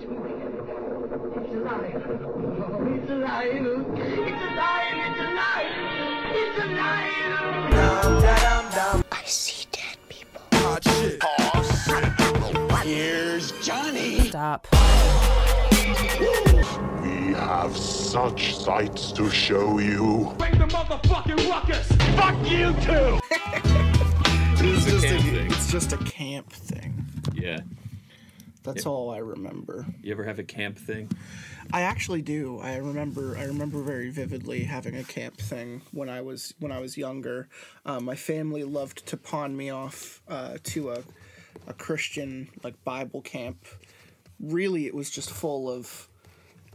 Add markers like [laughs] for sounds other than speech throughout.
It's alive. Oh, it's alive. It's alive. It's alive. It's alive. I see dead people. Here's Johnny. Stop. We have such sights to show you. Bring the motherfucking ruckus! Fuck you too! It's a just a, it's just a camp thing. Yeah. That's all I remember. You ever have a camp thing? I actually do. I remember. I remember very vividly having a camp thing when I was when I was younger. Um, my family loved to pawn me off uh, to a a Christian like Bible camp. Really, it was just full of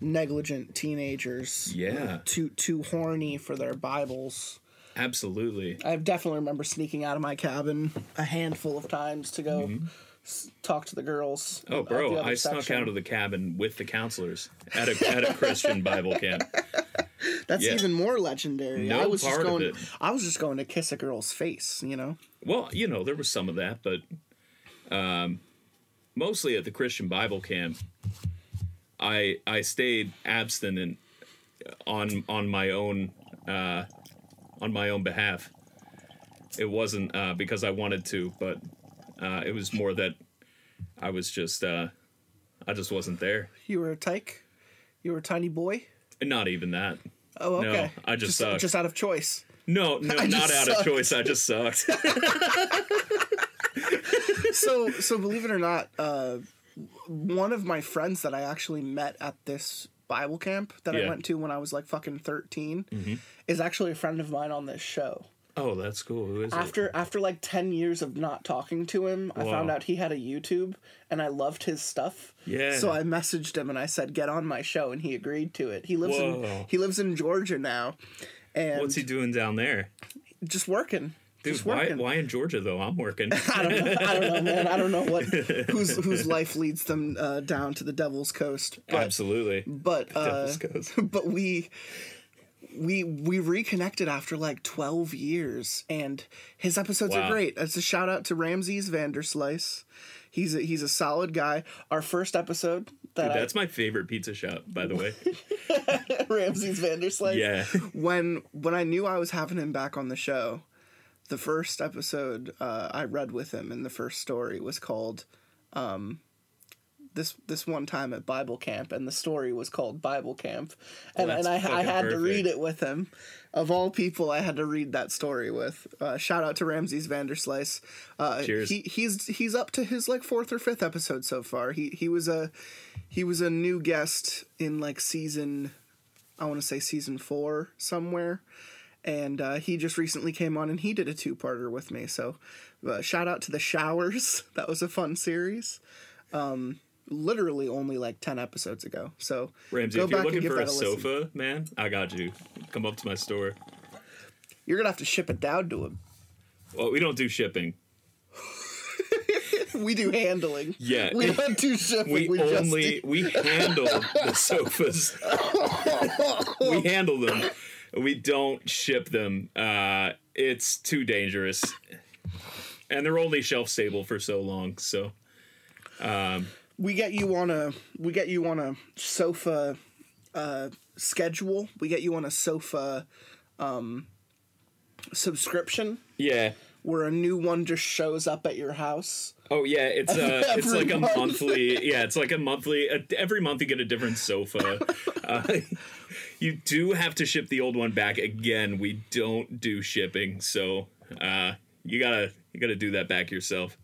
negligent teenagers. Yeah. Too too horny for their Bibles. Absolutely. I definitely remember sneaking out of my cabin a handful of times to go Mm-hmm. Talk to the girls. Oh, bro, I snuck out of the cabin with the counselors at a at a Christian Bible camp. [laughs] That's Yeah. even more legendary. No I was part just of going. it. I was just going to kiss a girl's face. You know. Well, you know, there was some of that, but um, mostly at the Christian Bible camp, I I stayed abstinent on on my own uh, on my own behalf. It wasn't uh, because I wanted to, but uh, it was more that I was just uh, I just wasn't there. You were a tyke. You were a tiny boy. Not even that. Oh, okay. No. I just just, sucked. just out of choice. No, [laughs] no, I not out sucked. of choice. I just sucked. [laughs] So, so believe it or not, uh, one of my friends that I actually met at this Bible camp that I went to when I was like fucking 13 Mm-hmm. is actually a friend of mine on this show. Oh, that's cool. Who is it? After after like 10 years of not talking to him, I found out he had a YouTube and I loved his stuff. Yeah. So I messaged him and I said get on my show and he agreed to it. He lives in he lives in Georgia now. And What's he doing down there? just working. Dude, just why, working. why in Georgia though? I'm working. [laughs] I don't know. I don't know, man. I don't know what [laughs] whose whose life leads them uh, down to the Devil's Coast. But Absolutely. but uh, Devil's Coast. [laughs] but we we we reconnected after like 12 years and his episodes Wow. are great it's a shout out to ramses vanderslice he's a, he's a solid guy our first episode that Dude, that's my favorite pizza shop, by the way. I, [laughs] ramses vanderslice yeah. when when i knew i was having him back on the show the first episode uh, i read with him in the first story was called um, this this one time at bible camp and the story was called bible camp and, Well, and I, I had to read it with him of all people i had to read that story with uh, shout out to ramses vanderslice uh, Cheers. he, he's he's up to his like fourth or fifth episode so far he he was a he was a new guest in like season I want to say season four somewhere. And uh, he just recently came on and he did a two parter with me. So uh, shout out to The Showers. [laughs] That was a fun series. Um, literally only like 10 episodes ago. So Ramsey, go if you're back and looking for a that a listen. sofa, man, I got you. Come up to my store. you're going to have to ship it down to him. Well, we don't do shipping. [laughs] We do handling. Yeah. We don't do shipping. We, We, only do- we handle the sofas. [laughs] we handle them. We don't ship them. Uh, it's too dangerous, and they're only shelf stable for so long. So we get you on a we get you on a sofa uh, schedule. We get you on a sofa um, subscription. yeah. where a new one just shows up at your house. Oh yeah, it's uh, [laughs] it's Every like a month. monthly. Yeah, it's like a monthly. Uh, every month you get a different sofa. [laughs] Uh, [laughs] you do have to ship the old one back again. We don't do shipping, so uh, you gotta you gotta do that back yourself.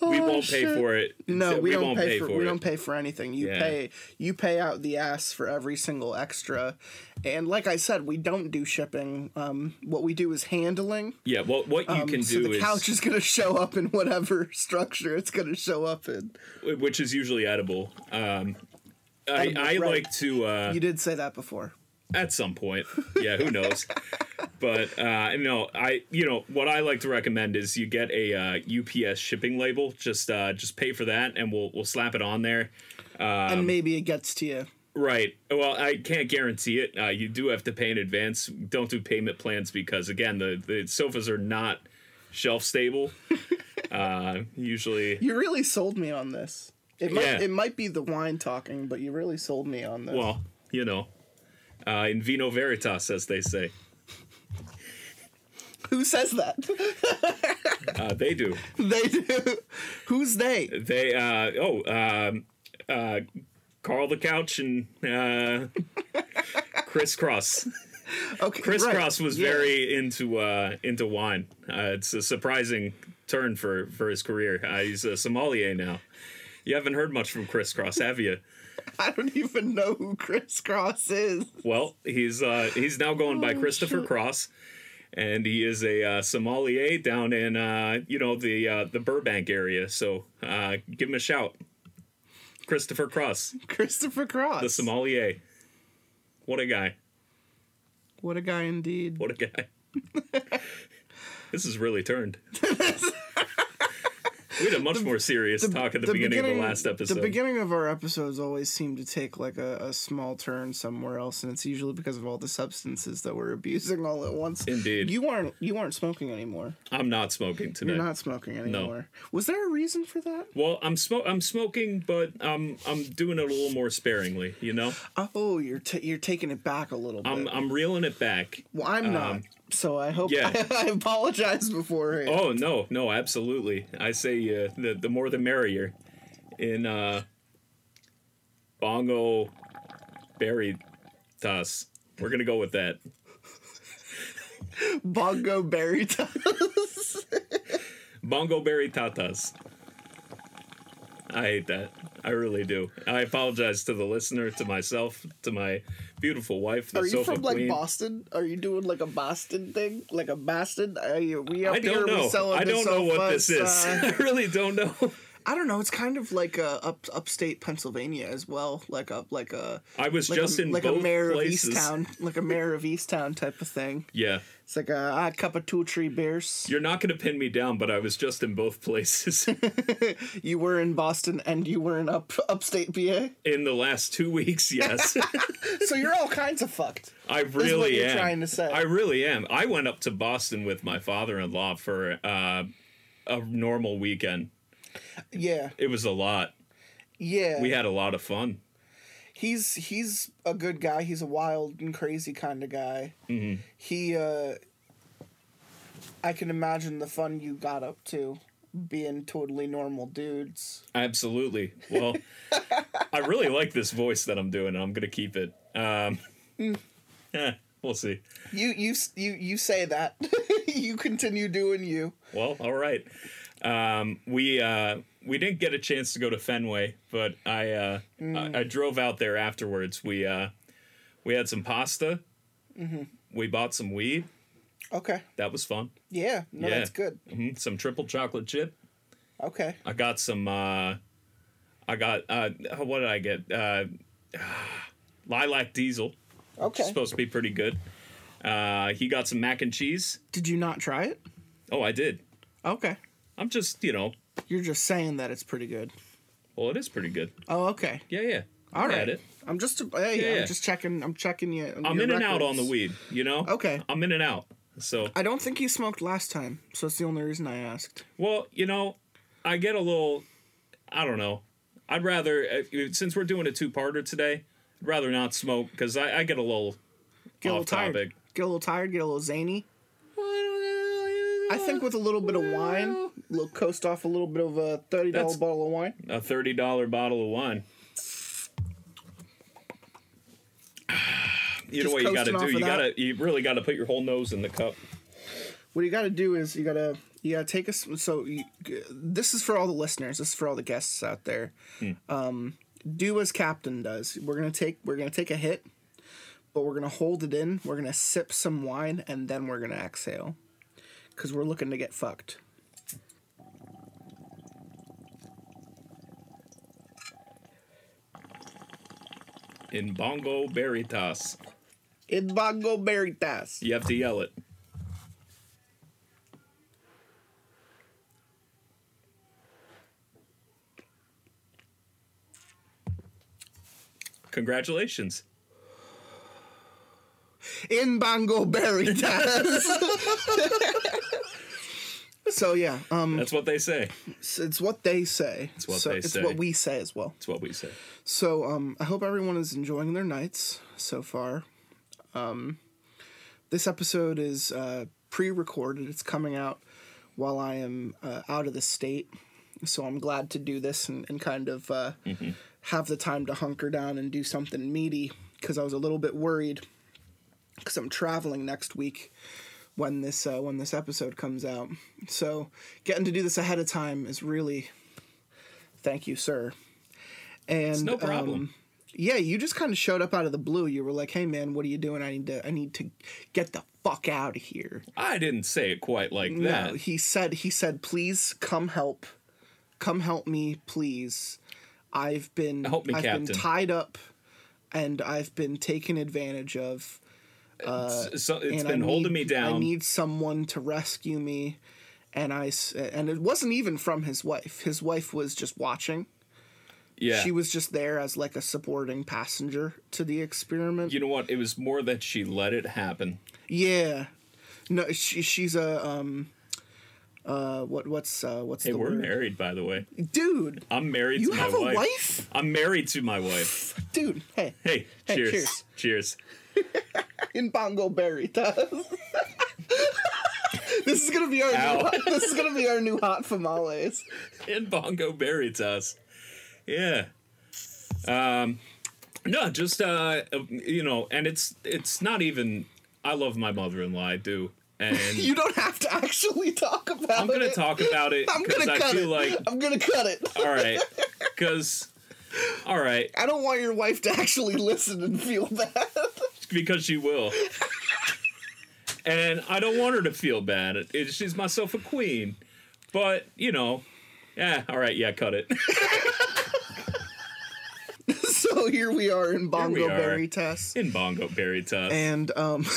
We won't pay for it. No, So we, don't won't pay, for, we it. don't pay for anything. You Yeah. pay you pay out the ass for every single extra. And like I said, we don't do shipping. Um, what we do is handling. Yeah, well, what you Um, can so do the is, couch is gonna show up in whatever [laughs] structure it's gonna show up in. which is usually edible. Um, I, I right. like to. Uh, You did say that before. At some point. Yeah, who knows? but uh, no, I you know what I like to recommend is you get a uh, UPS shipping label. Just uh, just pay for that, and we'll we'll slap it on there. Um, and maybe it gets to you. Right. Well, I can't guarantee it. Uh, you do have to pay in advance. Don't do payment plans because again, the the sofas are not shelf stable. [laughs] Uh, usually, You really sold me on this. It might Yeah. it might be the wine talking, but you really sold me on this. well, you know, uh, in vino veritas, as they say. Who says that? [laughs] Uh, they do. they do. Who's they? They uh, oh um, uh, Carl the Couch and uh, Chris Cross. Okay, Chris right. Cross was Yeah. very into uh, into wine. Uh, it's a surprising turn for for his career. Uh, he's a sommelier now. You haven't heard much from Chris Cross, have you? [laughs] I don't even know who Chris Cross is. Well, he's uh, he's now going by Christopher Cross, and he is a uh, sommelier down in uh, you know the uh, the Burbank area. So uh, give him a shout, Christopher Cross, Christopher Cross. the sommelier. What a guy! What a guy indeed. What a guy! [laughs] this has really turned. [laughs] we had a much more serious talk at the, beginning, of the last episode. The beginning of our episodes always seem to take like a, a small turn somewhere else, and it's usually because of all the substances that we're abusing all at once. Indeed. You aren't you aren't smoking anymore. I'm not smoking today. You're not smoking anymore. Was there a reason for that? Well, I'm smoke. I'm smoking, but I'm I'm doing it a little more sparingly. You know, Oh, you're ta you're taking it back a little bit. I'm I'm reeling it back. well, I'm um, not. So I hope yeah. [laughs] I, apologize beforehand. Oh no, no, absolutely. I say uh, the the more the merrier. In uh, bongo berry toss, we're gonna go with that. [laughs] Bongo berry time. Bongo berry tatas. I hate that. I really do. I apologize to the listener, to myself, to my beautiful wife, the Are you from like queen. Boston? Are you doing like a Boston thing, like a Boston? Are you, we up I here don't we know. selling I don't know what this is. uh, [laughs] I really don't know. I don't know. It's kind of like uh, up upstate Pennsylvania as well, like a like a I was like just a, in like a Mare places. of Easttown, like a Mare of Easttown type of thing. Yeah, It's like a, a cup of two tree beers. you're not going to pin me down, but I was just in both places [laughs] You were in Boston and you were in up upstate PA, in the last two weeks. Yes, [laughs] so you're all kinds of fucked. I really am. trying to say. I really am. I went up to Boston with my father-in-law for uh, a normal weekend. Yeah, It was a lot. yeah. We had a lot of fun. He's he's a good guy. He's a wild and crazy kind of guy. Mm-hmm. He, uh, I can imagine the fun you got up to, being totally normal dudes. Absolutely. Well, I really like this voice that I'm doing. and I'm gonna keep it. Um, [laughs] eh, we'll see. You you you you say that. [laughs] you continue doing you. Well, all right. Um, we uh, we didn't get a chance to go to Fenway, but I uh, I, I drove out there afterwards. We uh, we had some pasta. We bought some weed. Okay. That was fun. Yeah. No, Yeah. that's good. hmm Some triple chocolate chip. Okay. I got some. Uh, I got. Uh, what did I get? Uh, [sighs] lilac diesel. Okay. Supposed to be pretty good. Uh, he got some mac and cheese. Did you not try it? Oh, I did. Okay. I'm just, you know, You're just saying that it's pretty good. well, it is pretty good. Oh, okay. Yeah, yeah. All right. it. I'm just hey, Yeah, yeah. I'm just checking. I'm checking you. I'm in and out on the weed, you know? Okay. I'm in and out. So, I don't think you smoked last time, so it's the only reason I asked. well, you know, I get a little, I don't know. I'd rather, uh, since we're doing a two parter today, I'd rather not smoke because I, I get a little Get a little off tired. topic. Get a little tired. Get a little zany. I think with a little bit of wine, little coast off a little bit of a thirty dollar That's- bottle of wine. a $30 bottle of wine. You know Just what you gotta coasting off do? of You that. gotta, you really gotta put your whole nose in the cup. What you got to do is you got to you got to take us. So you, this is for all the listeners. This is for all the guests out there. Um, do as Captain does. We're gonna take we're gonna take a hit, but we're gonna hold it in. We're gonna sip some wine and then we're gonna exhale, because we're looking to get fucked. In Bongo Veritas. In Bongo Veritas. You have to yell it. Congratulations. In Bongo Veritas. [laughs] So yeah, um, That's what they say. it's, it's what they say. It's what so they it's say. what we say as well. It's what we say. So um, I hope everyone is enjoying their nights so far. Um, this episode is uh, pre-recorded. It's coming out while I am uh, out of the state, so I'm glad to do this and, and kind of uh, have the time to hunker down and do something meaty because I was a little bit worried because I'm traveling next week when this uh, when this episode comes out. So getting to do this ahead of time is really thank you, sir. And no problem. um, yeah, you just kind of showed up out of the blue. You were like, "Hey, man, what are you doing? I need to I need to get the fuck out of here." I didn't say it quite like that. No, he said he said, "Please come help, come help me, please. I've been Help me, I've Captain." been tied up, and I've been taken advantage of." It's- so it's been I holding need- me down. I need someone to rescue me, and I and it wasn't even from his wife. His wife was just watching. yeah. She was just there as like a supporting passenger to the experiment. you know what? It was more that she let it happen. yeah, no, she, she's a um, uh, what what's uh, what's Hey, the we're word? married, by the way. dude. I'm married You to have my a wife. wife? I'm married to my wife. [laughs] Dude, hey, Hey, Hey, cheers. cheers. Cheers. [laughs] in Bongo Berry does. [laughs] this is gonna be our Ow. new, this is gonna be our new hot famales. In Bongo Veritas. Yeah. Um no, just uh you know, and it's it's not even I love my mother-in-law, I do. And [laughs] You don't have to actually talk about it. I'm going to talk about it I'm gonna I cut feel it. like I'm gonna cut it. all right, because all right, I don't want your wife to actually listen and feel bad. Because she will. and I don't want her to feel bad. It, she's myself a queen. But, you know, yeah, all right, yeah, cut it. [laughs] so here we are in Bongo. Berry Test. In Bongo Veritas. and um [laughs]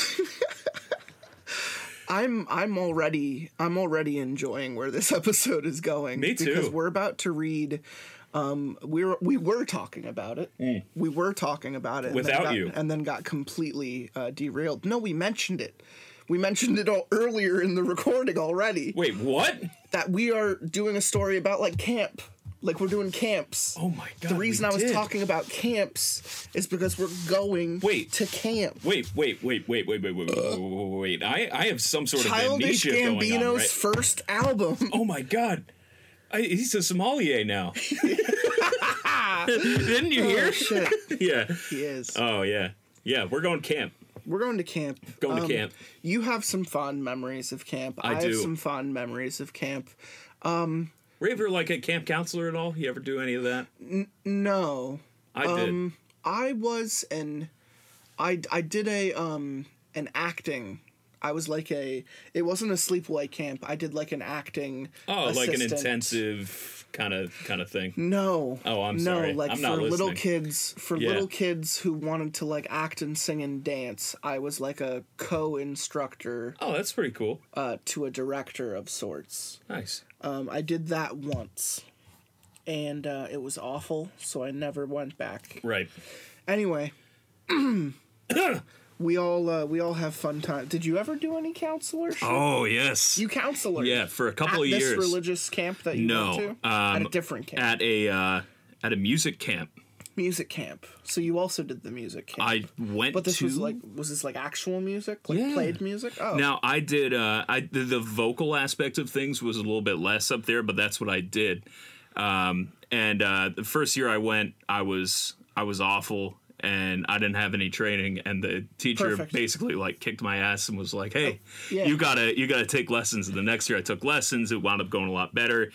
I'm I'm already I'm already enjoying where this [laughs] episode is going. Me too. Because we're about to read um we were we were talking about it. We were talking about it and Mm. Without got- you. and then got completely uh, derailed. No, we mentioned it. We mentioned it all earlier in the recording already. Wait, what? That we are doing a story about like camp. Like we're doing camps. Oh my god. the reason I was did. talking about camps is because we're going Wait. to camp. Wait, wait, wait, wait, wait, wait, wait, wait, wait, wait. I, I have some sort of Childish amnesia going on, Gambino's right? first album. Oh my god. I, he's a sommelier now. [laughs] Didn't you hear? Oh, shit, [laughs] yeah. he is. Oh yeah. Yeah, we're going camp. We're going to camp. Going Um, to camp. You have some fond memories of camp. I have do. some fond memories of camp. Um, Were you ever like a camp counselor at all? You ever do any of that? No, I did. Um, I was an, I I did a um an acting. I was like a. It wasn't a sleepaway camp. I did like an acting. Oh, like an intensive kind of kind of thing. No. Oh, I'm no, sorry. like I'm for not little kids, for Yeah. little kids who wanted to like act and sing and dance, I was like a co-instructor Oh, that's pretty cool. uh, to a director of sorts. Nice. Um, I did that once, and uh, it was awful, so I never went back. Right. Anyway, [clears throat] [coughs] we all uh, we all have fun time. Did you ever do any counselor? Oh yes. You counselor? yeah, for a couple at of this years. religious camp that you no, went to? um, at a different camp, At a uh, at a music camp. music camp. So you also did the music camp. I went But this to was like was this like actual music? Like Yeah. played music? Oh. Now I did uh I the, the vocal aspect of things was a little bit less up there, but that's what I did. Um and uh the first year I went, I was I was awful and I didn't have any training and the teacher Perfect. basically like kicked my ass and was like, "Hey, yeah. you got to you got to take lessons." And the next year I took lessons, it wound up going a lot better.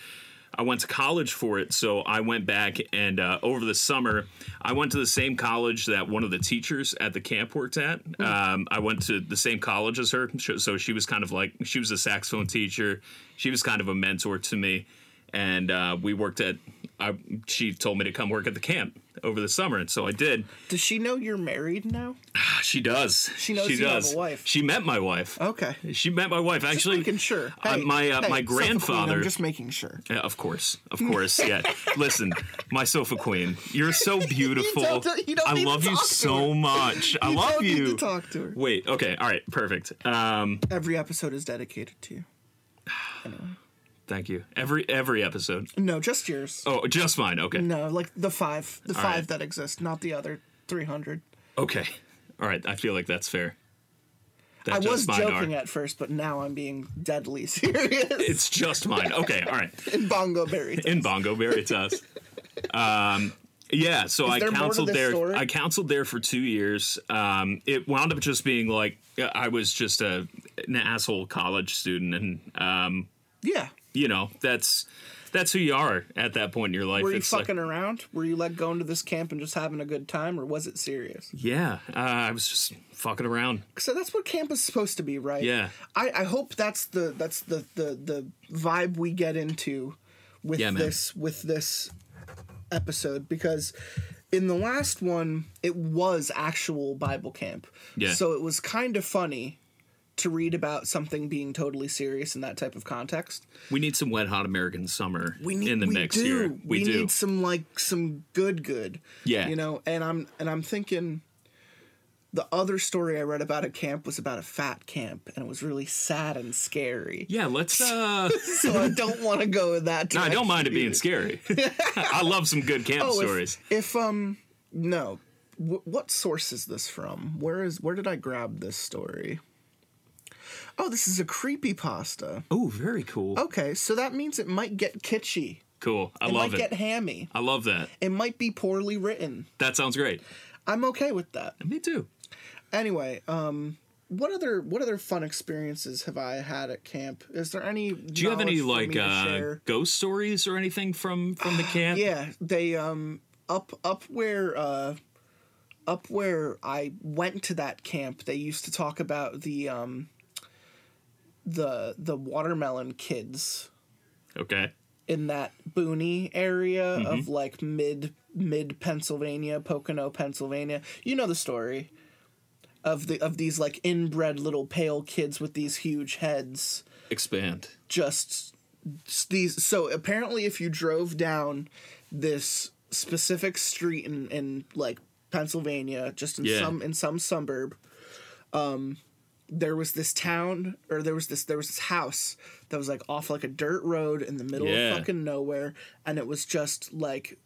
I went to college for it, so I went back and uh, over the summer, I went to the same college that one of the teachers at the camp worked at. Um, I went to the same college as her, so she was kind of like she was a saxophone teacher. She was kind of a mentor to me, and uh, we worked at. I, she told me to come work at the camp over the summer, and so I did. Does she know you're married now? She does. She knows She you have does. a wife. She met my wife. Okay. She met my wife. Actually, making sure. uh, my uh, hey, my Queen, grandfather. I'm just making sure. Yeah, of course, of course. Yeah. [laughs] Listen, my sofa queen, you're so [laughs] beautiful. don't- you don't I love you so much. I You love don't you. need to talk to her. Wait. Okay. All right. Perfect. Um. Every episode is dedicated to you. [sighs] Thank you. Every every episode. No, just yours. Oh, just mine. Okay. No, like the five, the All five right. that exist, not the other three hundred. Okay. All right. I feel like that's fair. That I was joking are. at first, but now I'm being deadly [laughs] serious. It's just mine. Okay. All right. [laughs] in Bongo Berry. In Bongo Veritas. [laughs] Um, yeah. So I there more to counseled there. story? I counseled there for two years. Um, it wound up just being like I was just a an asshole college student, and um, Yeah. You know that's that's who you are at that point in your life. Were you It's like- fucking around? Were you like going to this camp and just having a good time, or was it serious? yeah. Uh, I was just fucking around. So that's what camp is supposed to be, right? Yeah. I, I hope that's the that's the, the the vibe we get into with Yeah, this with this episode because in the last one it was actual Bible camp. Yeah. So it was kind of funny to read about something being totally serious in that type of context. We need some wet hot American summer We need in the we mix do. here. We, do. We, do. need some like some good good. Yeah. You know, and I'm and I'm thinking the other story I read about at camp was about a fat camp and it was really sad and scary. yeah, let's [laughs] uh So I don't want to go in that [laughs] No, I don't mind it being scary. [laughs] I love some good camp Oh, if- stories. If, um no. W- what source is this from? Where is where did I grab this story? Oh, this is a creepy pasta. Oh, very cool. Okay, so that means it might get kitschy. Cool. I love It love might it. get hammy. I love that. It might be poorly written. That sounds great. I'm okay with that. Me too. Anyway, um, what other what other fun experiences have I had at camp? Is there any? Do you have any like uh, ghost stories or anything from from the [sighs] camp? Yeah, they um up up where uh up where I went to that camp. They used to talk about the um the the watermelon kids Okay. in that boony area Mm-hmm. of like mid mid Pennsylvania, Pocono, Pennsylvania. You know the story of the of these like inbred little pale kids with these huge heads. Expand. Just these. So apparently, if you drove down this specific street in in like Pennsylvania, just in Yeah. some in some suburb, um, there was this town or there was this there was this house that was like off like a dirt road in the middle Yeah. of fucking nowhere, and it was just like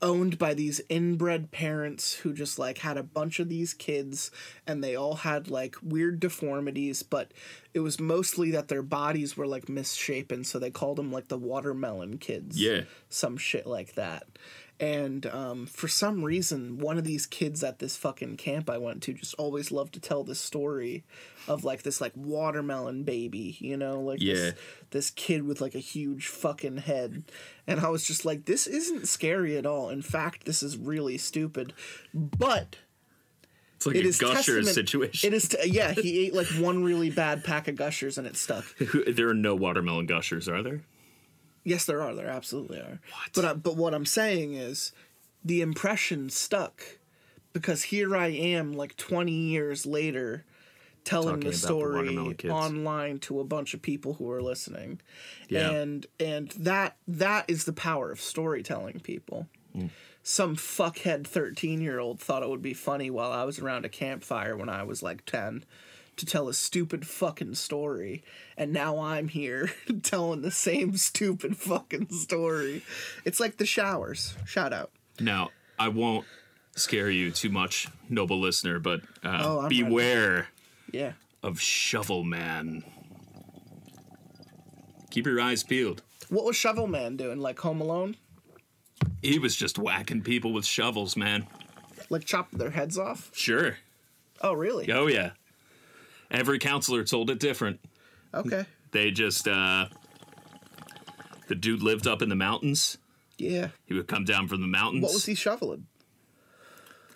owned by these inbred parents who just like had a bunch of these kids and they all had like weird deformities but it was mostly that their bodies were like misshapen so they called them like the watermelon kids Yeah. some shit like that and um, for some reason one of these kids at this fucking camp i went to just always loved to tell this story of like this like watermelon baby you know like Yeah. this, this kid with like a huge fucking head and i was just like this isn't scary at all in fact this is really stupid but It's like it a is Gushers situation. it is t- yeah he [laughs] ate like one really bad pack of gushers and it stuck there are no watermelon gushers, are there? Yes, there are. There absolutely are. What? But I, but what I'm saying is, the impression stuck, because here I am, like 20 years later, telling the about the story online to a bunch of people who are listening, Yeah. and and that that is the power of storytelling, people. Hmm. Some fuckhead 13 year old thought it would be funny while I was around a campfire when I was like 10 to tell a stupid fucking story. And now I'm here [laughs] telling the same stupid fucking story. It's like the showers. Shout out. Now, I won't scare you too much, noble listener, but uh, Oh, beware Yeah. of Shovel Man. Keep your eyes peeled. What was Shovel Man doing? Like Home Alone? He was just whacking people with shovels, man. Like chop their heads off? Sure. Oh, really? Oh yeah. Every counselor told it different. Okay. They just uh the dude lived up in the mountains. Yeah. He would come down from the mountains. What was he shoveling?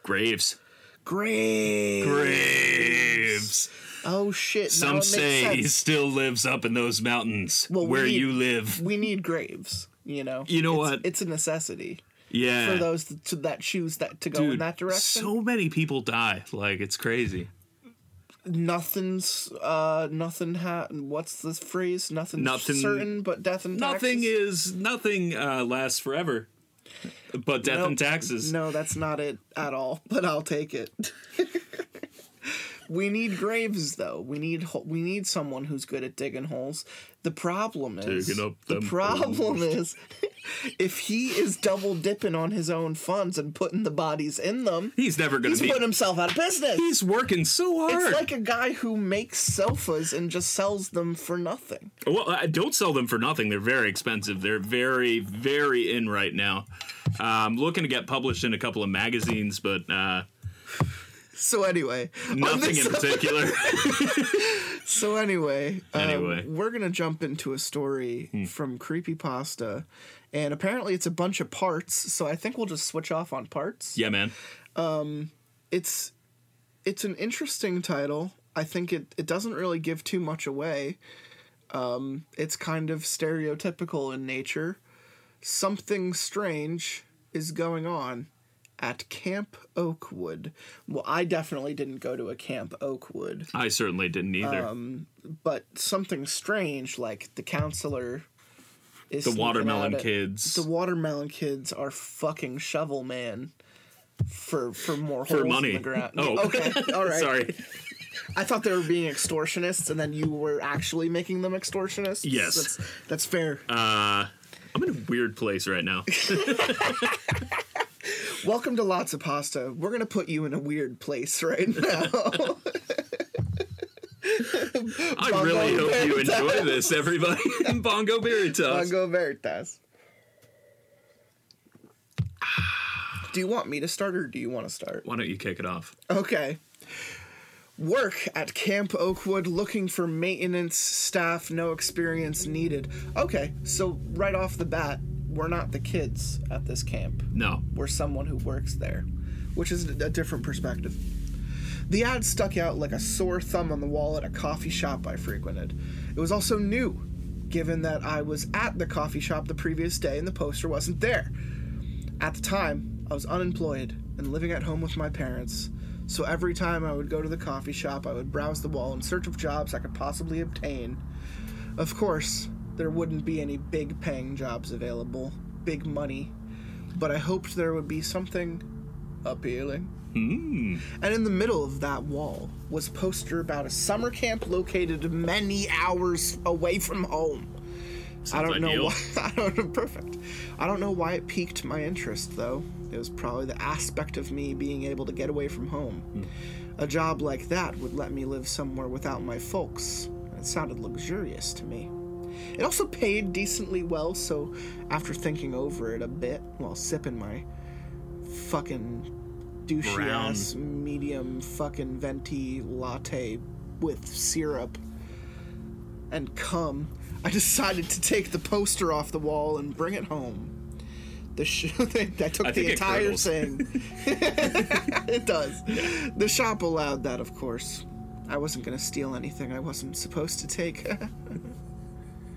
Graves. Graves. Graves. Oh shit. Some say he still lives up in those mountains Well, where need- you live. we need graves. You know. You know It's- what? It's a necessity Yeah. for those that, to, that choose that to go in that direction. so many people die. Like it's crazy. Nothing's uh nothing ha what's this phrase nothing's Nothing- certain but death and taxes. Nothing is nothing uh, lasts forever. But death Nope. and taxes. no that's not it at all but i'll take it [laughs] We need graves though. We need ho- we need someone who's good at digging holes. The problem is the problem holes. is [laughs] if he is double dipping on his own funds and putting the bodies in them, He's never gonna he's be. putting himself out of business. He's working so hard. it's like a guy who makes sofas and just sells them for nothing. Well, I don't sell them for nothing. They're very expensive. They're very, very in right now. Um, I'm looking to get published in a couple of magazines, but uh, So anyway, nothing in particular. [laughs] So anyway, um, Anyway. Hmm. we're gonna jump into a story from Creepypasta, and apparently it's a bunch of parts. So I think we'll just switch off on parts. yeah, man. Um, It's it's an interesting title. I think it it doesn't really give too much away. Um, it's kind of stereotypical in nature. Something strange is going on at Camp Oakwood. Well, I definitely didn't go to a Camp Oakwood. I certainly didn't either. Um, but something strange like the counselor is the watermelon kids. the watermelon kids are fucking shovel man for for more for money. in the ground. Oh, okay, all right. Sorry. I thought they were being extortionists, and then you were actually making them extortionists. Yes. that's, that's fair. Uh, I'm in a weird place right now. [laughs] [laughs] Welcome to Lotsa Pasta. We're gonna put you in a weird place right now. [laughs] I Bongo really hope you enjoy this, everybody. [laughs] Bongo Veritas. Bongo Veritas. Do you want me to start, or do you want to start? Why don't you kick it off? Okay. Work at Camp Oakwood looking for maintenance staff, no experience needed. Okay, so right off the bat, we're not the kids at this camp. No. We're someone who works there, which is a different perspective. The ad stuck out like a sore thumb on the wall at a coffee shop I frequented. It was also new, given that I was at the coffee shop the previous day and the poster wasn't there. At the time, I was unemployed and living at home with my parents, so every time I would go to the coffee shop, I would browse the wall in search of jobs I could possibly obtain. Of course, there wouldn't be any big paying jobs available, big money, but I hoped there would be something appealing. Hmm. And in the middle of that wall was a poster about a summer camp located many hours away from home. I Sounds don't know why. [laughs] I don't know. Perfect. I don't know why it piqued my interest, though. It was probably the aspect of me being able to get away from home. Hmm. A job like that would let me live somewhere without my folks. It sounded luxurious to me. It also paid decently well, so after thinking over it a bit while sipping my fucking douchey Brown. ass medium fucking venti latte with syrup and cum, I decided to take the poster off the wall and bring it home. The sh- [laughs] I took I the entire thing. [laughs] [laughs] it does. The shop allowed that, of course. I wasn't gonna steal anything I wasn't supposed to take.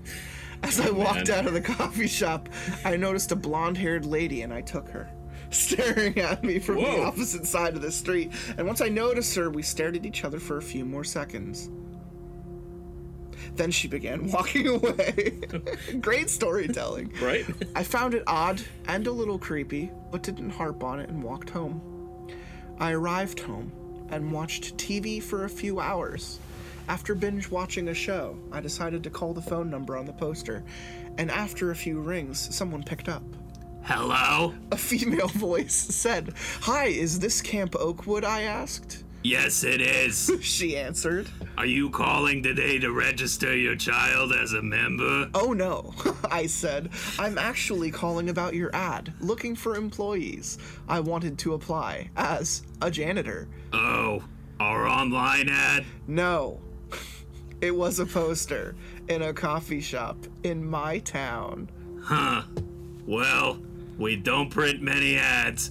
[laughs] As I walked out of the coffee shop, I noticed a blonde-haired lady, and I took her, [laughs] staring at me from the opposite side of the street. And once I noticed her, we stared at each other for a few more seconds. Then she began [laughs] walking away. Great storytelling. Right? I found it odd and a little creepy, but didn't harp on it and walked home. I arrived home and watched TV for a few hours. After binge watching a show, I decided to call the phone number on the poster, and after a few rings, someone picked up. Hello? A female [laughs] voice said, Hi, is this Camp Oakwood? I asked. Yes, it is. [laughs] She answered, Are you calling today to register your child as a member? Oh no, [laughs] I said. I'm actually calling about your ad, looking for employees. I wanted to apply as a janitor. Oh, our online ad? No, it was a poster in a coffee shop in my town. Huh. Well, we don't print many ads,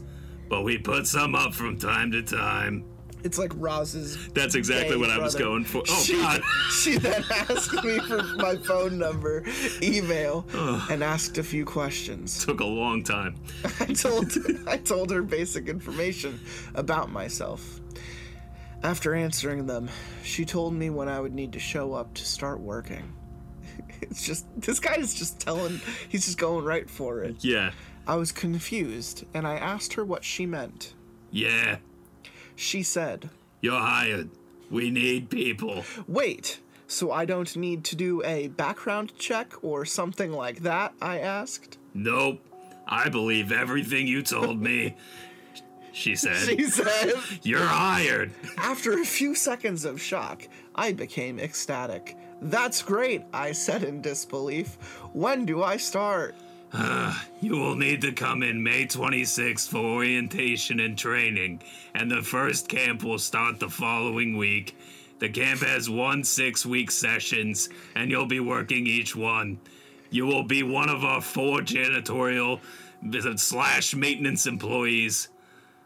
but we put some up from time to time. It's like Roz's. That's exactly what I was going for. Oh, she, God. [laughs] she then asked me for my phone number, email, and asked a few questions. Took a long time. [laughs] I told I told her basic information about myself. After answering them, she told me when I would need to show up to start working. [laughs] It's just this guy is just telling he's just going right for it. Yeah. I was confused and I asked her what she meant. Yeah. She said, You're hired. We need people. Wait, so I don't need to do a background check or something like that? I asked. Nope. I believe everything you told me. [laughs] She [laughs] said, She said. [laughs] You're hired. After a few seconds of shock, I became ecstatic. That's great, I said in disbelief. When do I start? Ah, you will need to come in May 26th for orientation and training, and the first camp will start the following week. The camp has one six week sessions, and you'll be working each one. You will be one of our four janitorial slash maintenance employees.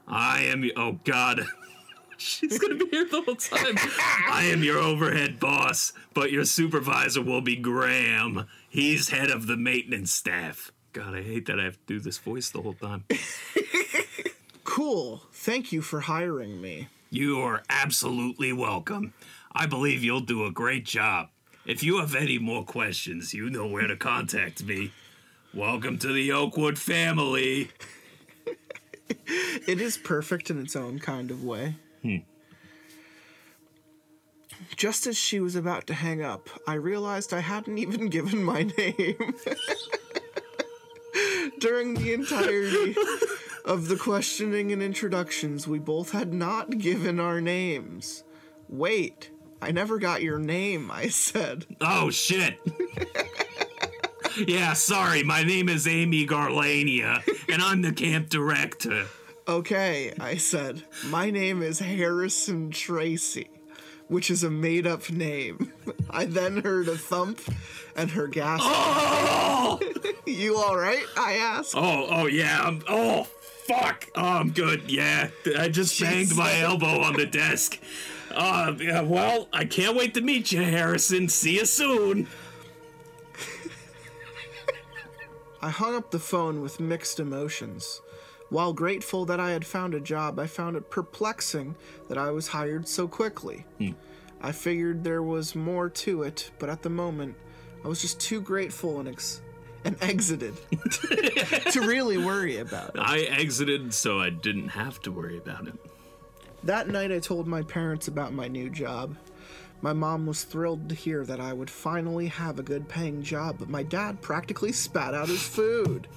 I am. Oh, God. [laughs] She's gonna be here the whole time. [laughs] I am your overhead boss, but your supervisor will be Graham. He's head of the maintenance staff. God, I hate that I have to do this voice the whole time. [laughs] Cool. Thank you for hiring me. You are absolutely welcome. I believe you'll do a great job. If you have any more questions, you know where to contact me. Welcome to the Oakwood family. [laughs] It is perfect in its own kind of way. Hmm. Just as she was about to hang up, I realized I hadn't even [laughs] given my name. [laughs] During the entirety of the questioning and introductions, we both had not given our names. Wait, I never got your name, I said. Oh, shit. Yeah, sorry. My name is Amy Garlania, and I'm the camp director. Okay, I said. My name is Harrison Tracy, which is a made up name. I then heard a thump and her gasp. Oh! [laughs] You alright? I asked. Oh, oh yeah. I'm, oh, fuck. Oh, I'm good. Yeah, I just banged my elbow on the desk. Uh, yeah, well, I can't wait to meet you, Harrison. See you soon. I hung up the phone with mixed emotions. While grateful that I had found a job, I found it perplexing that I was hired so quickly. Hmm. I figured there was more to it, but at the moment, I was just too grateful and ex- and exited [laughs] [laughs] to really worry about it. I exited so I didn't have to worry about it. That night, I told my parents about my new job. My mom was thrilled to hear that I would finally have a good paying job, but my dad practically spat out his food.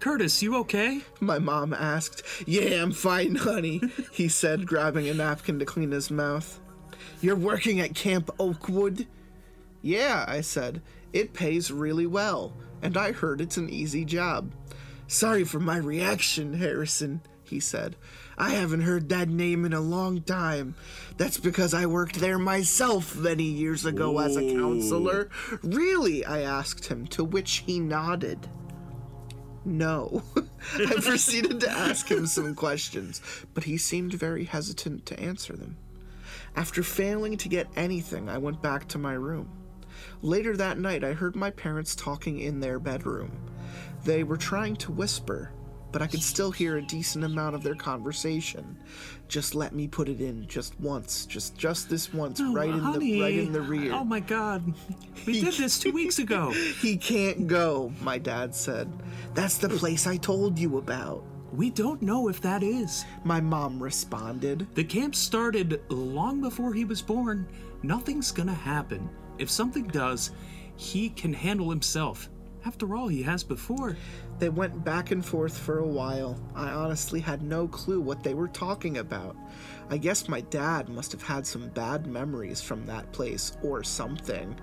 Curtis, you okay? My mom asked. Yeah, I'm fine, honey, he said, grabbing a napkin to clean his mouth. You're working at Camp Oakwood? Yeah, I said. It pays really well, and I heard it's an easy job. Sorry for my reaction, Harrison, he said. I haven't heard that name in a long time. That's because I worked there myself many years ago as a counselor. Really? I asked him, to which he nodded. No. [laughs] I proceeded to ask him some [laughs] questions, but he seemed very hesitant to answer them. After failing to get anything, I went back to my room. Later that night, I heard my parents talking in their bedroom. They were trying to whisper, but I could still hear a decent amount of their conversation. Just let me put it in just once, just just this once, right in the right in the rear. Oh my god. We did this two weeks ago. [laughs] He can't go, my dad said. That's the place I told you about. We don't know if that is. My mom responded. The camp started long before he was born. Nothing's gonna happen. If something does, he can handle himself. After all, he has before. They went back and forth for a while. I honestly had no clue what they were talking about. I guess my dad must have had some bad memories from that place or something.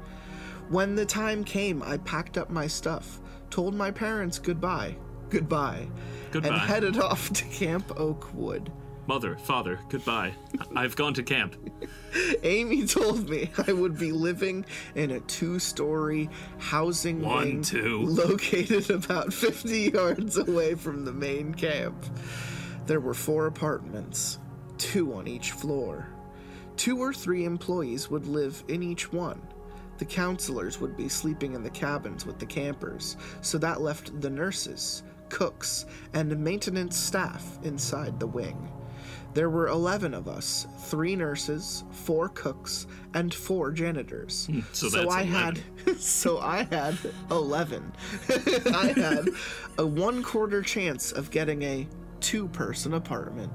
When the time came, I packed up my stuff, told my parents goodbye, goodbye, Goodbye. and headed [laughs] off to Camp Oakwood. Mother, father, goodbye. I've gone to camp. Amy told me I would be living in a two story housing One, wing two. located about 50 yards away from the main camp. There were four apartments, two on each floor. Two or three employees would live in each one. The counselors would be sleeping in the cabins with the campers, so that left the nurses, cooks, and maintenance staff inside the wing. There were 11 of us three nurses, four cooks, and four janitors. Hmm, so that's I 11. had [laughs] so I had 11. [laughs] I had a one quarter chance of getting a two person apartment.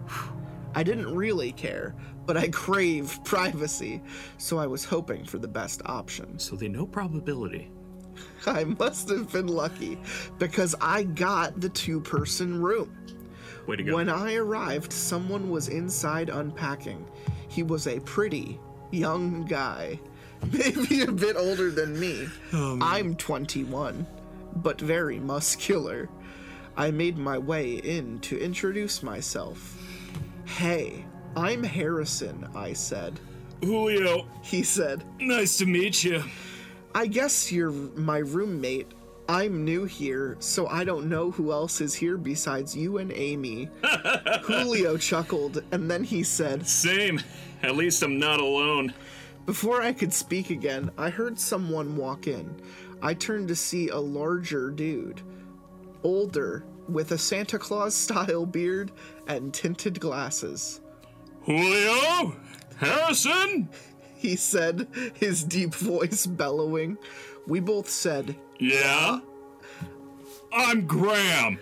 I didn't really care, but I crave [laughs] privacy, so I was hoping for the best option. So they know probability. I must have been lucky because I got the two person room. Way to go. When I arrived, someone was inside unpacking. He was a pretty young guy, [laughs] maybe a bit older than me. Oh, I'm 21, but very muscular. I made my way in to introduce myself. Hey, I'm Harrison, I said. Julio, He said, nice to meet you. I guess you're my roommate. I'm new here, so I don't know who else is here besides you and Amy. [laughs] Julio chuckled, and then he said, Same. At least I'm not alone. Before I could speak again, I heard someone walk in. I turned to see a larger dude, older, with a Santa Claus style beard and tinted glasses. Julio? Harrison? He said, his deep voice bellowing. We both said, Yeah? I'm Graham.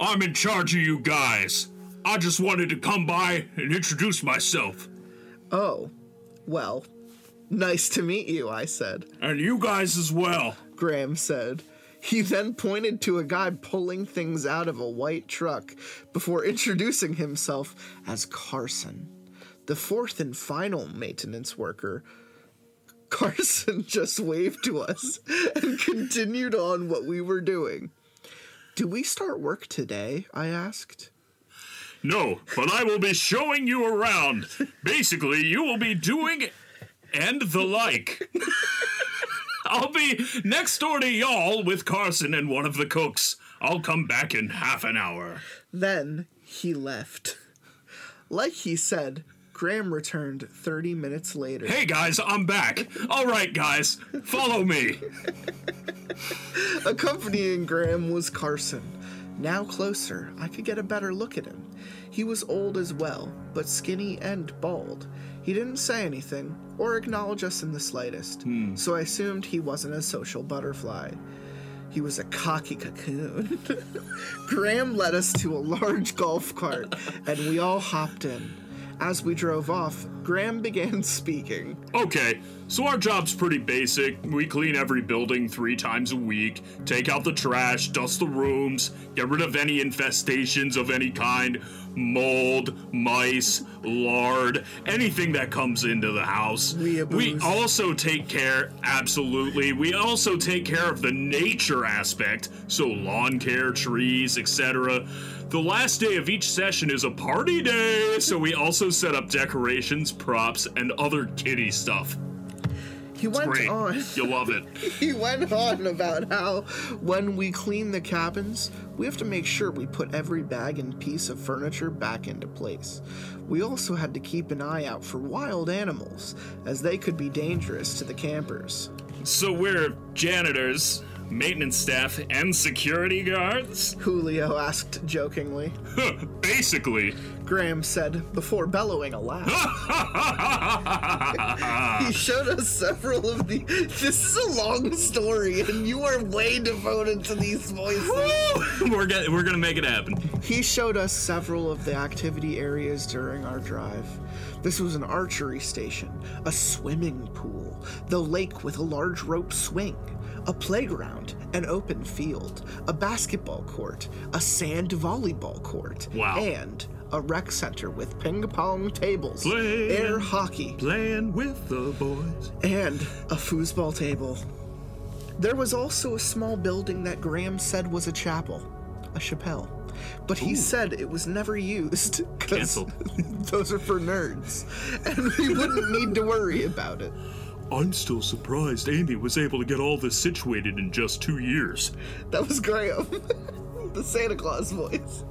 I'm in charge of you guys. I just wanted to come by and introduce myself. Oh, well, nice to meet you, I said. And you guys as well. Graham said. He then pointed to a guy pulling things out of a white truck before introducing himself as Carson, the fourth and final maintenance worker. Carson [laughs] just waved to us and [laughs] continued on what we were doing. Do we start work today? I asked. No, but I will be showing you around. Basically, you will be doing and the like. [laughs] I'll be next door to y'all with Carson and one of the cooks. I'll come back in half an hour. Then he left. Like he said, Graham returned 30 minutes later. Hey guys, I'm back. All right, guys, follow me. [laughs] Accompanying Graham was Carson. Now closer, I could get a better look at him. He was old as well, but skinny and bald. He didn't say anything or acknowledge us in the slightest, hmm. so I assumed he wasn't a social butterfly. He was a cocky cocoon. [laughs] Graham led us to a large golf cart, and we all hopped in. As we drove off, Graham began [laughs] speaking. Okay, so our job's pretty basic. We clean every building three times a week, take out the trash, dust the rooms, get rid of any infestations of any kind mold, mice, lard, anything that comes into the house. Weeaboos. We also take care, absolutely, we also take care of the nature aspect, so lawn care, trees, etc. The last day of each session is a party day, so we also set up decorations, props, and other kitty stuff. He went Great. on. You'll love it. [laughs] he went on about how when we clean the cabins, we have to make sure we put every bag and piece of furniture back into place. We also had to keep an eye out for wild animals, as they could be dangerous to the campers. So we're janitors, maintenance staff, and security guards? Julio asked jokingly. [laughs] Basically. Graham said before bellowing a laugh. [laughs] he showed us several of the. This is a long story, and you are way devoted to these voices. we're gonna we're gonna make it happen. He showed us several of the activity areas during our drive. This was an archery station, a swimming pool, the lake with a large rope swing, a playground, an open field, a basketball court, a sand volleyball court, Wow. and a rec center with ping pong tables, Play. air hockey, Playing with the boys. and a foosball table. There was also a small building that Graham said was a chapel, a chapel, But he said it was never used because Cancelled. [laughs] those are for nerds, and we wouldn't need to worry about it. I'm still surprised Amy was able to get all this situated in just two years. That was Graham, [laughs] the Santa Claus voice.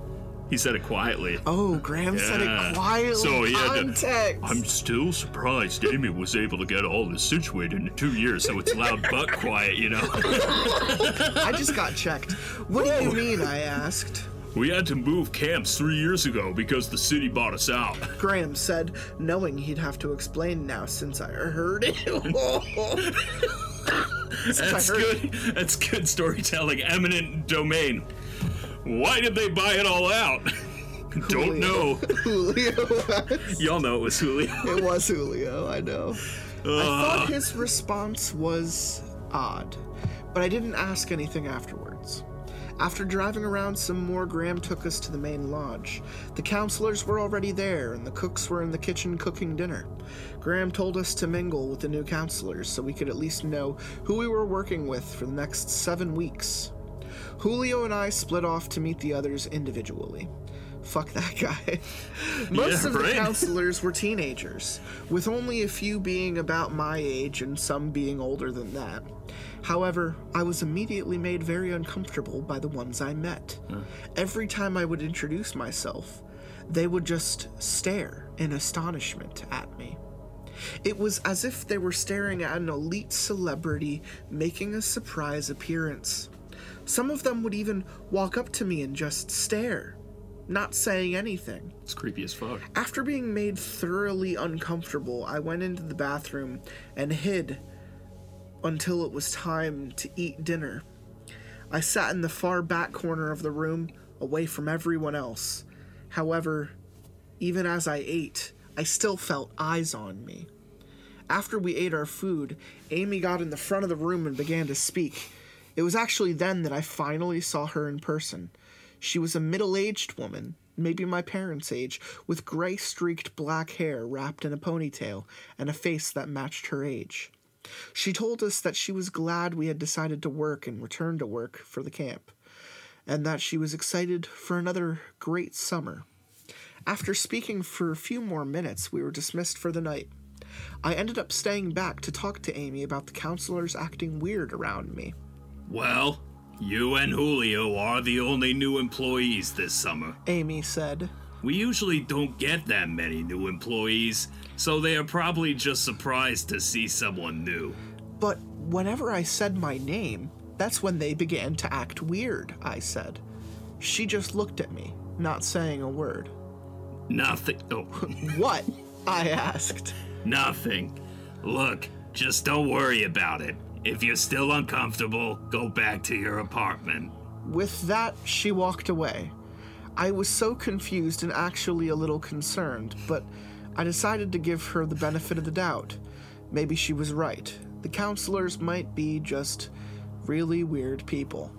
He said it quietly. Oh, Graham said it quietly. So he had to- Context. I'm still surprised Amy was able to get all this situated in two years, so it's loud but quiet, you know. [laughs] I just got checked. What do you mean? I asked. We had to move camps three years ago because the city bought us out. [laughs] Graham said, knowing he'd have to explain now since I heard it. [laughs] That's heard good. That's good storytelling. Eminent domain. Why did they buy it all out? [laughs] Don't know. Julio. Y'all know it was Julio. It was Julio, I know. I thought uh. his response was odd, but I didn't ask anything afterwards. After driving around some more, Graham took us to the main lodge. The counselors were already there, and the cooks were in the kitchen cooking dinner. Graham told us to mingle with the new counselors so we could at least know who we were working with for the next seven weeks. Julio and I split off to meet the others individually. Fuck that [laughs] guy. [laughs] Most Yeah, of the right. [laughs] counselors were teenagers, with only a few being about my age and some being older than that. However, I was immediately made very uncomfortable by the ones I met. Hmm. Every time I would introduce myself, they would just stare in astonishment at me. It was as if they were staring at an elite celebrity making a surprise appearance. Some of them would even walk up to me and just stare, not saying anything. It's creepy as fuck. After being made thoroughly uncomfortable, I went into the bathroom and hid until it was time to eat dinner. I sat in the far back corner of the room, away from everyone else. However, even as I ate, I still felt eyes on me. After we ate our food, Amy got in the front of the room and began to speak. It was actually then that I finally saw her in person. She was a middle aged woman, maybe my parents' age, with gray streaked black hair wrapped in a ponytail and a face that matched her age. She told us that she was glad we had decided to work and return to work for the camp, and that she was excited for another great summer. After speaking for a few more minutes, we were dismissed for the night. I ended up staying back to talk to Amy about the counselors acting weird around me. Well, you and Julio are the only new employees this summer. Amy said, We usually don't get that many new employees, so they are probably just surprised to see someone new. But whenever I said my name, that's when they began to act weird, I said. She just looked at me, not saying a word. Nothing. Oh, [laughs] What? I asked. nothing. Look, just don't worry about it. If you're still uncomfortable, go back to your apartment. With that, she walked away. I was so confused and actually a little concerned, but I decided to give her the benefit of the doubt. Maybe she was right. The counselors might be just really weird people.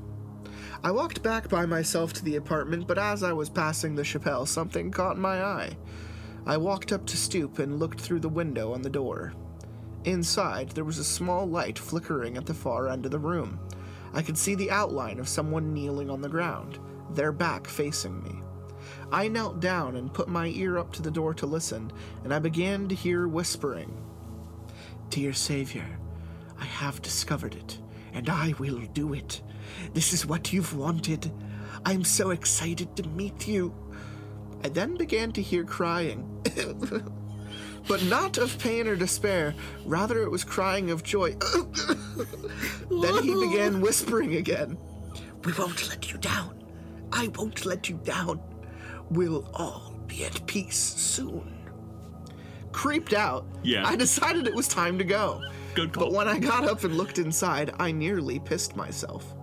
I walked back by myself to the apartment, but as I was passing the chapel, something caught my eye. I walked up to stoop and looked through the window on the door. Inside, there was a small light flickering at the far end of the room. I could see the outline of someone kneeling on the ground, their back facing me. I knelt down and put my ear up to the door to listen, and I began to hear whispering. Dear Savior, I have discovered it, and I will do it. This is what you've wanted. I'm so excited to meet you. I then began to hear crying. [laughs] but not of pain or despair, rather, it was crying of joy. [laughs] then he began whispering again. We won't let you down. I won't let you down. We'll all be at peace soon. Creeped out, Yeah. I decided it was time to go. Good call. But when I got up and looked inside, I nearly pissed myself.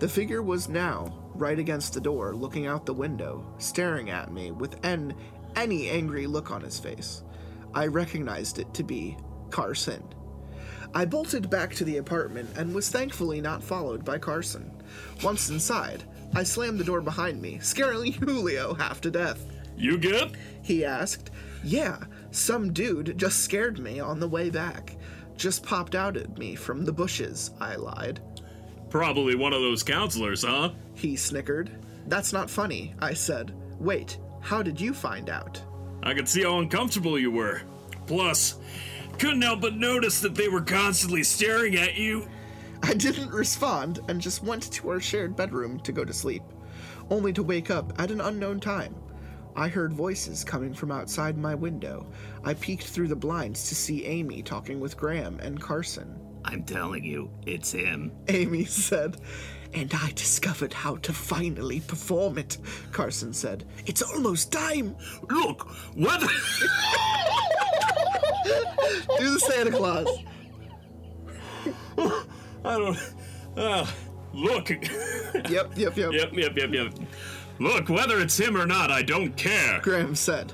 The figure was now right against the door, looking out the window, staring at me with an any angry look on his face. I recognized it to be Carson. I bolted back to the apartment and was thankfully not followed by Carson. Once inside, I slammed the door behind me, scaring [laughs] Julio half to death. You good? He asked. Yeah, some dude just scared me on the way back. Just popped out at me from the bushes, I lied. Probably one of those counselors, huh? He snickered. That's not funny, I said. Wait, how did you find out? I could see how uncomfortable you were. Plus, couldn't help but notice that they were constantly staring at you. I didn't respond and just went to our shared bedroom to go to sleep, only to wake up at an unknown time. I heard voices coming from outside my window. I peeked through the blinds to see Amy talking with Graham and Carson. I'm telling you, it's him. Amy said. And I discovered how to finally perform it, Carson said. It's almost time. Look, what? [laughs] Do the Santa Claus. [laughs] I don't. Uh, look. Yep, yep, yep. Yep, yep, yep, yep. Look, whether it's him or not, I don't care. Graham said.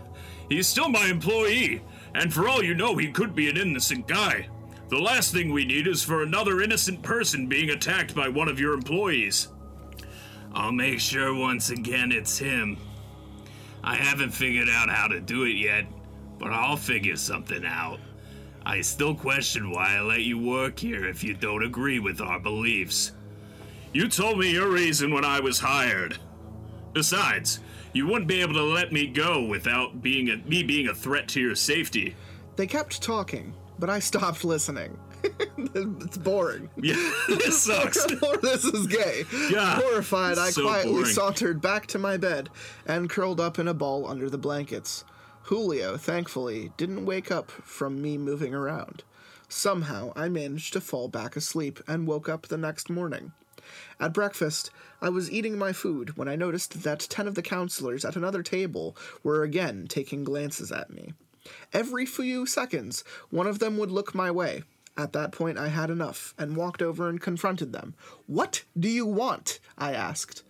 He's still my employee, and for all you know, he could be an innocent guy. The last thing we need is for another innocent person being attacked by one of your employees. I'll make sure once again it's him. I haven't figured out how to do it yet, but I'll figure something out. I still question why I let you work here if you don't agree with our beliefs. You told me your reason when I was hired. Besides, you wouldn't be able to let me go without being a, me being a threat to your safety. They kept talking, but I stopped listening. [laughs] it's boring. [laughs] Yeah, this sucks. [laughs] this is gay. God, Horrified, I so quietly boring. sauntered back to my bed and curled up in a ball under the blankets. Julio, thankfully, didn't wake up from me moving around. Somehow, I managed to fall back asleep and woke up the next morning. At breakfast, I was eating my food when I noticed that ten of the counselors at another table were again taking glances at me. Every few seconds, one of them would look my way. At that point, I had enough and walked over and confronted them. What do you want? I asked.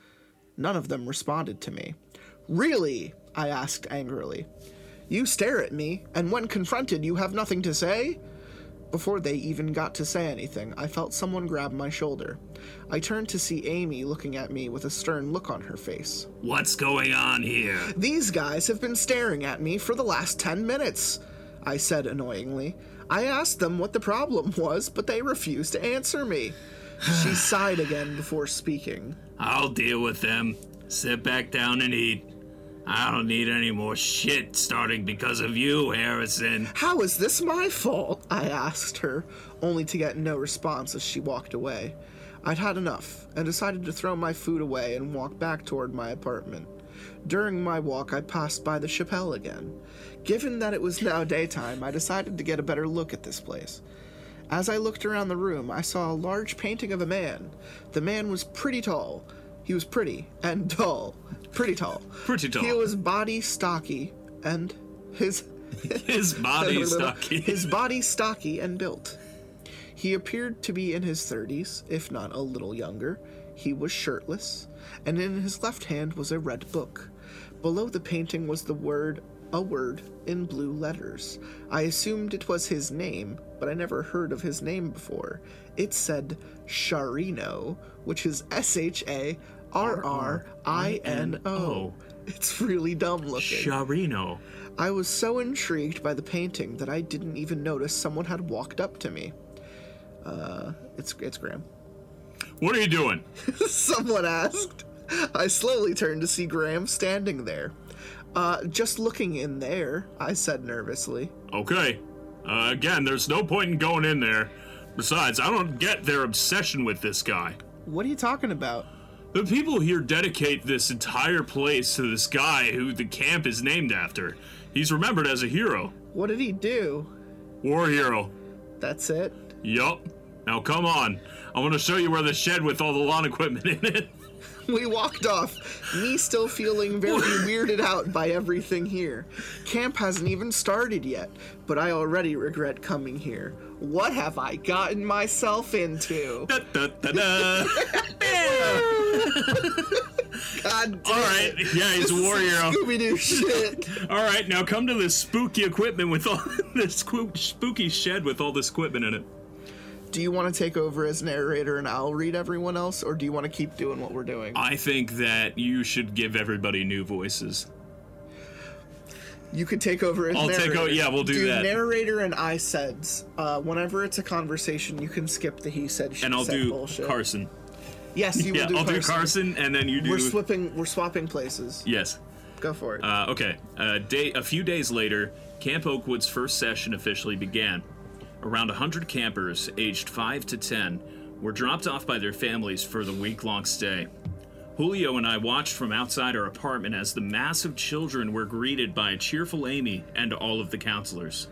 None of them responded to me. Really? I asked angrily. You stare at me, and when confronted, you have nothing to say? Before they even got to say anything, I felt someone grab my shoulder. I turned to see Amy looking at me with a stern look on her face. What's going on here? These guys have been staring at me for the last 10 minutes, I said annoyingly. I asked them what the problem [laughs] was, but they refused to answer me. She [sighs] sighed again before speaking. I'll deal with them. Sit back down and eat. I don't need any more shit starting because of you, Harrison. How is this my fault? I asked her, only to get no response as she walked away. I'd had enough and decided to throw my food away and walk back toward my apartment. During my walk, I passed by the chapel again. Given that it was now daytime, I decided to get a better look at this place. As I looked around the room, I saw a large painting of a man. The man was pretty tall. He was pretty and [laughs] tall. Pretty tall. Pretty tall. He was body stocky and his [laughs] His body [laughs] stocky. his body stocky and built. He appeared to be in his 30s, if not a little younger. He was shirtless, and in his left hand was a red book. Below the painting was the word, a word, in blue letters. I assumed it was his name, but I never heard of his name before. It said Sharrino, which is S H A R R I N O. It's really dumb looking. Sharrino. I was so intrigued by the painting that I didn't even notice someone had walked up to me. Uh, it's it's Graham. What are you doing? [laughs] Someone asked. I slowly turned to see Graham standing there. Uh, just looking in there, I said nervously. Okay. Uh, again, there's no point in going in there. Besides, I don't get their obsession with this guy. What are you talking about? The people here dedicate this entire place to this guy who the camp is named after. He's remembered as a hero. What did he do? War hero. That's it. Yup. Now come on. I want to show you where the shed with all the lawn equipment in it. [laughs] We walked off, me still feeling very [laughs] weirded out by everything here. Camp hasn't even started yet, but I already regret coming here. What have I gotten myself into? Da, da, da, da. [laughs] God damn All right. Yeah, he's a warrior. Scooby Doo shit. [laughs] All right, now come to this spooky equipment with all [laughs] this spooky shed with all this equipment in it. Do you want to take over as narrator and I'll read everyone else, or do you want to keep doing what we're doing? I think that you should give everybody new voices. You could take over as I'll take narrator. o- yeah, we'll do that. narrator and I saids. Uh, whenever it's a conversation, you can skip the he said she And I'll said do bullshit. Carson. Yes, you Yeah, will do I'll Carson. do Carson, and then you do. We're swapping. We're swapping places. yes. Go for it. Uh, okay. A day, a few days later, Camp Oakwood's first session officially began. Around 100 campers, aged 5 to 10, were dropped off by their families for the week long stay. Julio and I watched from outside our apartment as the mass of children were greeted by a cheerful Amy and all of the counselors.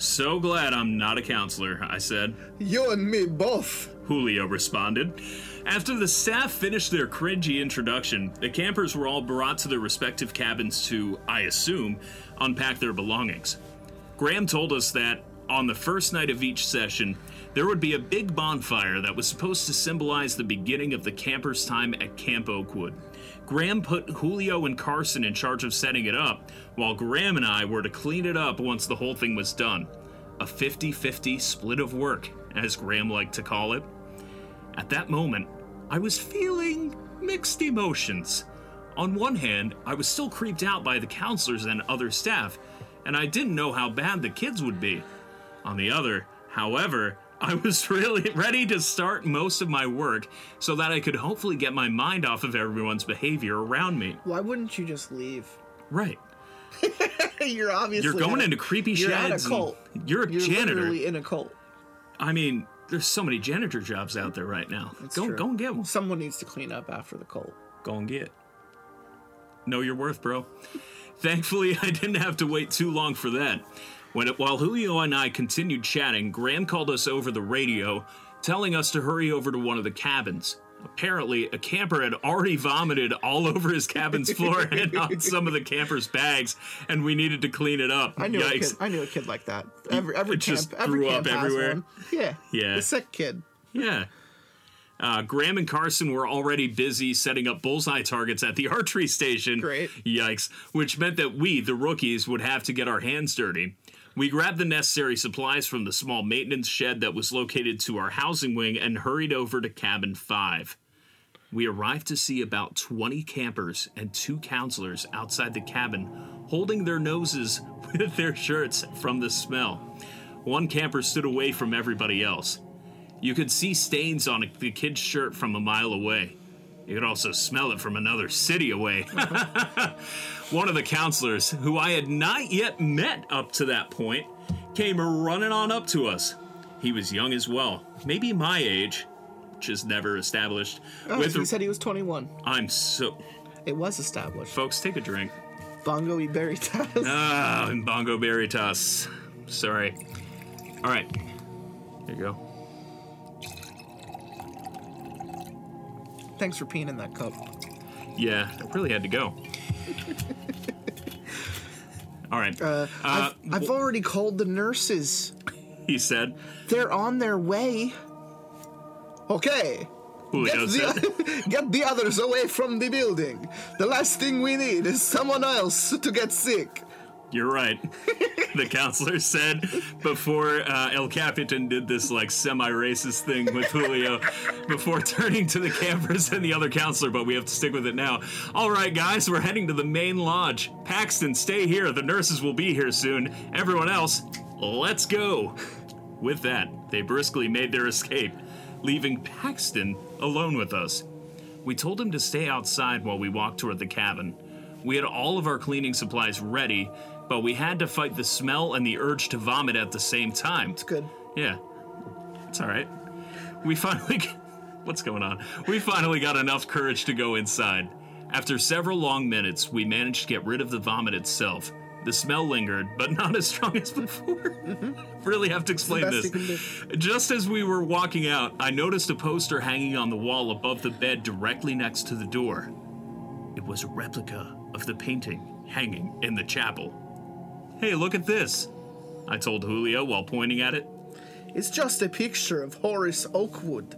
So glad I'm not a counselor, I said. you and me both. Julio responded. After the staff finished their cringy introduction, the campers were all brought to their respective cabins to, I assume, unpack their belongings. Graham told us that on the first night of each session, there would be a big bonfire that was supposed to symbolize the beginning of the campers' time at Camp Oakwood. Graham put Julio and Carson in charge of setting it up, while Graham and I were to clean it up once the whole thing was done. A 50 50 split of work, as Graham liked to call it. At that moment, I was feeling mixed emotions. On one hand, I was still creeped out by the counselors and other staff, and I didn't know how bad the kids would be. On the other, however, I was [laughs] really ready to start most of my work so that I could hopefully get my mind off of everyone's behavior around me. Why wouldn't you just leave? Right. [laughs] you're obviously You're going a- into creepy you're at a cult. you're a You're janitor. literally in a cult. I mean, there's so many janitor jobs out there right now. go true. go and get one. Someone needs to clean up after the cult. Go and get. It. Know your worth, bro. Thankfully, [laughs] I didn't have to wait too long for that. When it, while Julio and I continued chatting, Graham called us over the radio, telling us to hurry over to one of the cabins. Apparently, a camper had already vomited all over his cabin's floor [laughs] and on some of the campers' bags, and we needed to clean it up. I knew a kid. I knew a kid like that. Every every it just camp, every grew camp up everywhere? one. Yeah. Yeah. The sick kid. Yeah. Uh, Graham and Carson were already busy setting up bullseye targets at the [laughs] archery station. Great. Yikes. Which meant that we, the rookies, would have to get our hands dirty. We grabbed the necessary supplies from the small maintenance shed that was located to our housing wing and hurried over to cabin 5. We arrived to see about 20 campers and two counselors outside the cabin holding their noses [laughs] with their shirts from the smell. One camper stood away from everybody else. You could see stains on the kid's shirt from a mile away. You could also smell it from another city away. [laughs] One of the counselors, who I had not yet met up to that point, came running on up to us. He was young as well, maybe my age, which is never established. Oh, With he said he was 21. I'm so It was established. folks, take a drink. Bongo y Veritas. [laughs] Ah, and Bongo Veritas. Sorry. All right, here you go. Thanks for peeing in that cup. Yeah, I really had to go. [laughs] All right. Uh, Uh, I've, I've already called the nurses. he said. They're on their way. Okay. Get the, [laughs] get the others away from the building. The last thing we need is someone else to get sick. You're right. the counselor said before uh, El Capitan did this like semi-racist thing with Julio before turning to the campers and the other counselor, but we have to stick with it now. All right, guys, we're heading to the main lodge. Paxton, stay here. The nurses will be here soon. Everyone else, let's go. With that, they briskly made their escape, leaving Paxton alone with us. We told him to stay outside while we walked toward the cabin. We had all of our cleaning supplies ready, but we had to fight the smell and the urge to vomit at the same time. It's good. Yeah. It's all right. We finally. What's going on? We finally got enough courage to go inside. After several long minutes, we managed to get rid of the vomit itself. The smell lingered, but not as strong as before. [laughs] really have to explain this. Just as we were walking out, I noticed a poster hanging on the wall above the bed directly next to the door. It was a replica of the painting hanging in the chapel. Hey, look at this, I told Julio while pointing at it. It's just a picture of Horace Oakwood,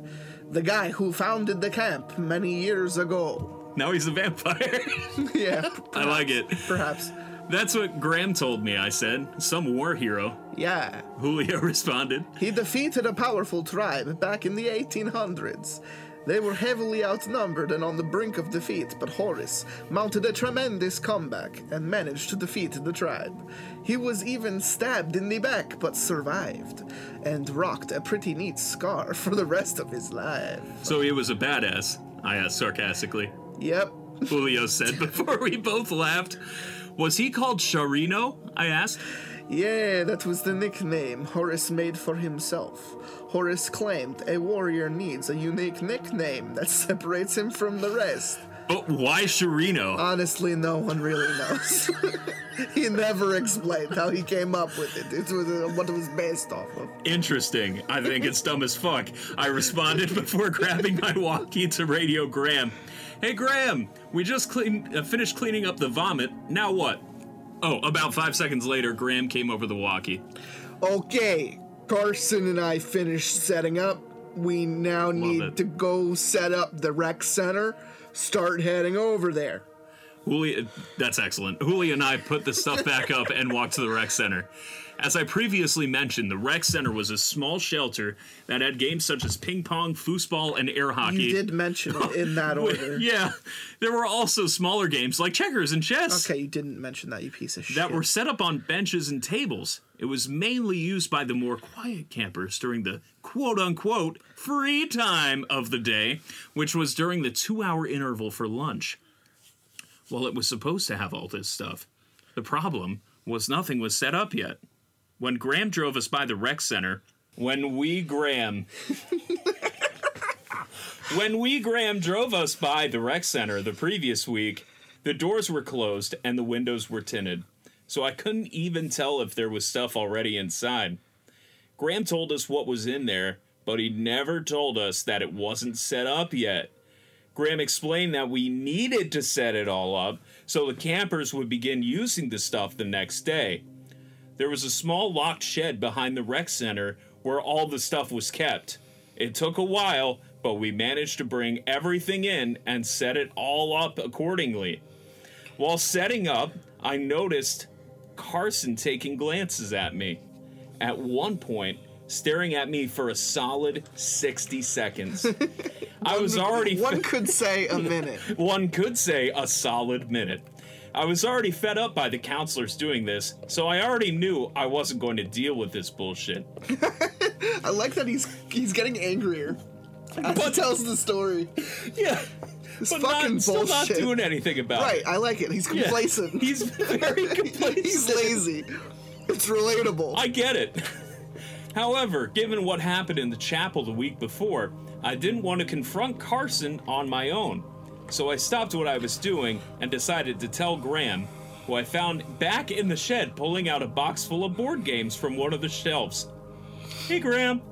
the guy who founded the camp many years ago. Now he's a vampire. [laughs] yeah, [laughs] I like it. perhaps. That's what Graham told me, I said. Some war hero. Yeah. Julio [laughs] responded. He defeated a powerful tribe back in the 1800s. They were heavily outnumbered and on the brink of defeat, but Horace mounted a tremendous comeback and managed to defeat the tribe. He was even stabbed in the back, but survived, and rocked a pretty neat scar [laughs] for the rest of his life. So he was a badass, I asked sarcastically. Yep. Julio said [laughs] before we both laughed. Was he called Sharrino? I asked. Yeah, that was the nickname Horace made for himself. Horace claimed a warrior needs a unique nickname that separates him from the rest. But why Sharrino? Honestly, no one really knows. [laughs] he never explained how he came up with it. It was uh, what it was based off of. Interesting. I think it's dumb as fuck. I responded [laughs] before grabbing my walkie to radio Graham. Hey Graham, we just clean, uh, finished cleaning up the vomit. Now what? Oh, about five seconds later, Graham came over the walkie. Okay, Carson and I finished setting up. We now need it. to go set up the rec center. Start heading over there. Julia, uh, that's excellent. Julia and I put the stuff back up and walked to the rec center. As I previously mentioned, the rec center was a small shelter that had games such as ping pong, foosball, and air hockey. You did mention it in that [laughs] order. Yeah, there were also smaller games like checkers and chess. Okay, you didn't mention that, you piece of shit. that were set up on benches and tables. It was mainly used by the more quiet campers during the quote unquote free time of the day, which was during the two hour interval for lunch. Well, it was supposed to have all this stuff. The problem was nothing was set up yet. When Graham drove us by the rec center, when we Graham [laughs] when we Graham drove us by the rec center the previous week, the doors were closed and the windows were tinted, so I couldn't even tell if there was stuff already inside. Graham told us what was in there, but he never told us that it wasn't set up yet. Graham explained that we needed to set it all up so the campers would begin using the stuff the next day. There was a small locked shed behind the rec center where all the stuff was kept. It took a while, but we managed to bring everything in and set it all up accordingly. While setting up, I noticed Carson taking glances at me. At one point, staring at me for a solid 60 seconds. [laughs] I was already One [laughs] could say a minute. one could say a solid minute. I was already fed up by the counselors doing this, so I already knew I wasn't going to deal with this bullshit. [laughs] I like that he's he's getting angrier as he tells the story. Yeah. This But fucking not, still not bullshit. doing anything about Right, it. I like it. He's Yeah. complacent. He's very [laughs] complacent. he's lazy. It's relatable. I get it. However, given what happened in the chapel the week before, I didn't want to confront Carson on my own. So I stopped what I was doing and decided to tell Graham, who I found back in the shed pulling out a box full of board games from one of the shelves. Hey, Graham.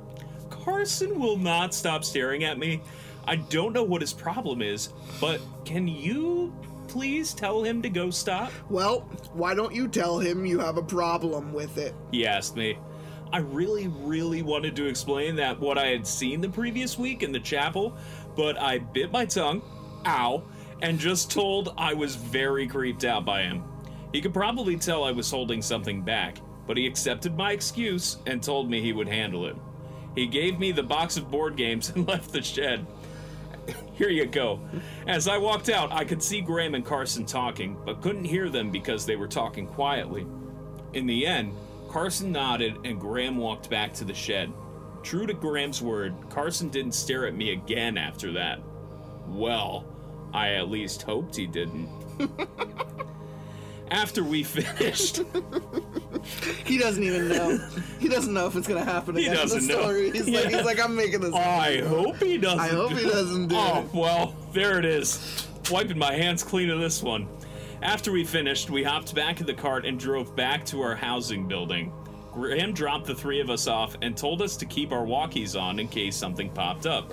Carson will not stop staring at me. I don't know what his problem is, but can you please tell him to go stop? well, why don't you tell him you have a problem with it? He asked me. I really, really wanted to explain that what I had seen the previous week in the chapel, but I bit my tongue, ow, and just told I was very creeped out by him. He could probably tell I was holding something back, but he accepted my excuse and told me he would handle it. He gave me the box of board games [laughs] and left the shed. Here you go. As I walked out, I could see Graham and Carson talking, but couldn't hear them because they were talking quietly. In the end, Carson nodded and Graham walked back to the shed. True to Graham's word, Carson didn't stare at me again after that. Well, I at least hoped he didn't. [laughs] after we finished, He doesn't even know. he doesn't know if it's gonna happen again in the doesn't know. story. He's like, Yeah. he's like, I'm making this. Oh, I hope he doesn't. I hope he doesn't do Oh, it. well, there it is. Wiping my hands clean of this one. After we finished, we hopped back in the cart and drove back to our housing building. Graham dropped the three of us off and told us to keep our walkies on in case something popped up.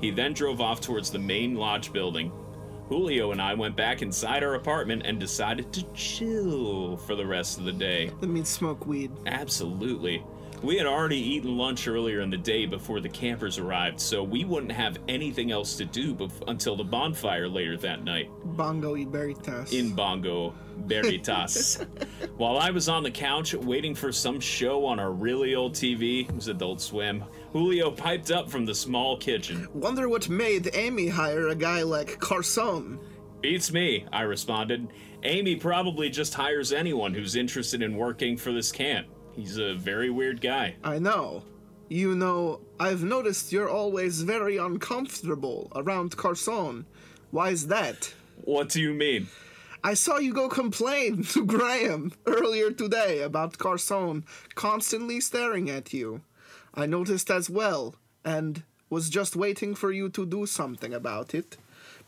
He then drove off towards the main lodge building. Julio and I went back inside our apartment and decided to chill for the rest of the day. That means smoke weed. Absolutely. We had already eaten lunch earlier in the day before the campers arrived, so we wouldn't have anything else to do bef- until the bonfire later that night Bongo y Veritas. in Bongo Veritas. [laughs] While I was on the couch waiting for some show on our really old TV, it was Adult Swim, Julio piped up from the small kitchen. Wonder what made Amy hire a guy like Carson. Beats me, I responded. Amy probably just hires anyone who's interested in working for this camp. He's a very weird guy. I know. You know, I've noticed you're always very uncomfortable around Carson. Why is that? What do you mean? I saw you go complain [laughs] to Graham earlier today about Carson constantly staring at you. I noticed as well, and was just waiting for you to do something about it.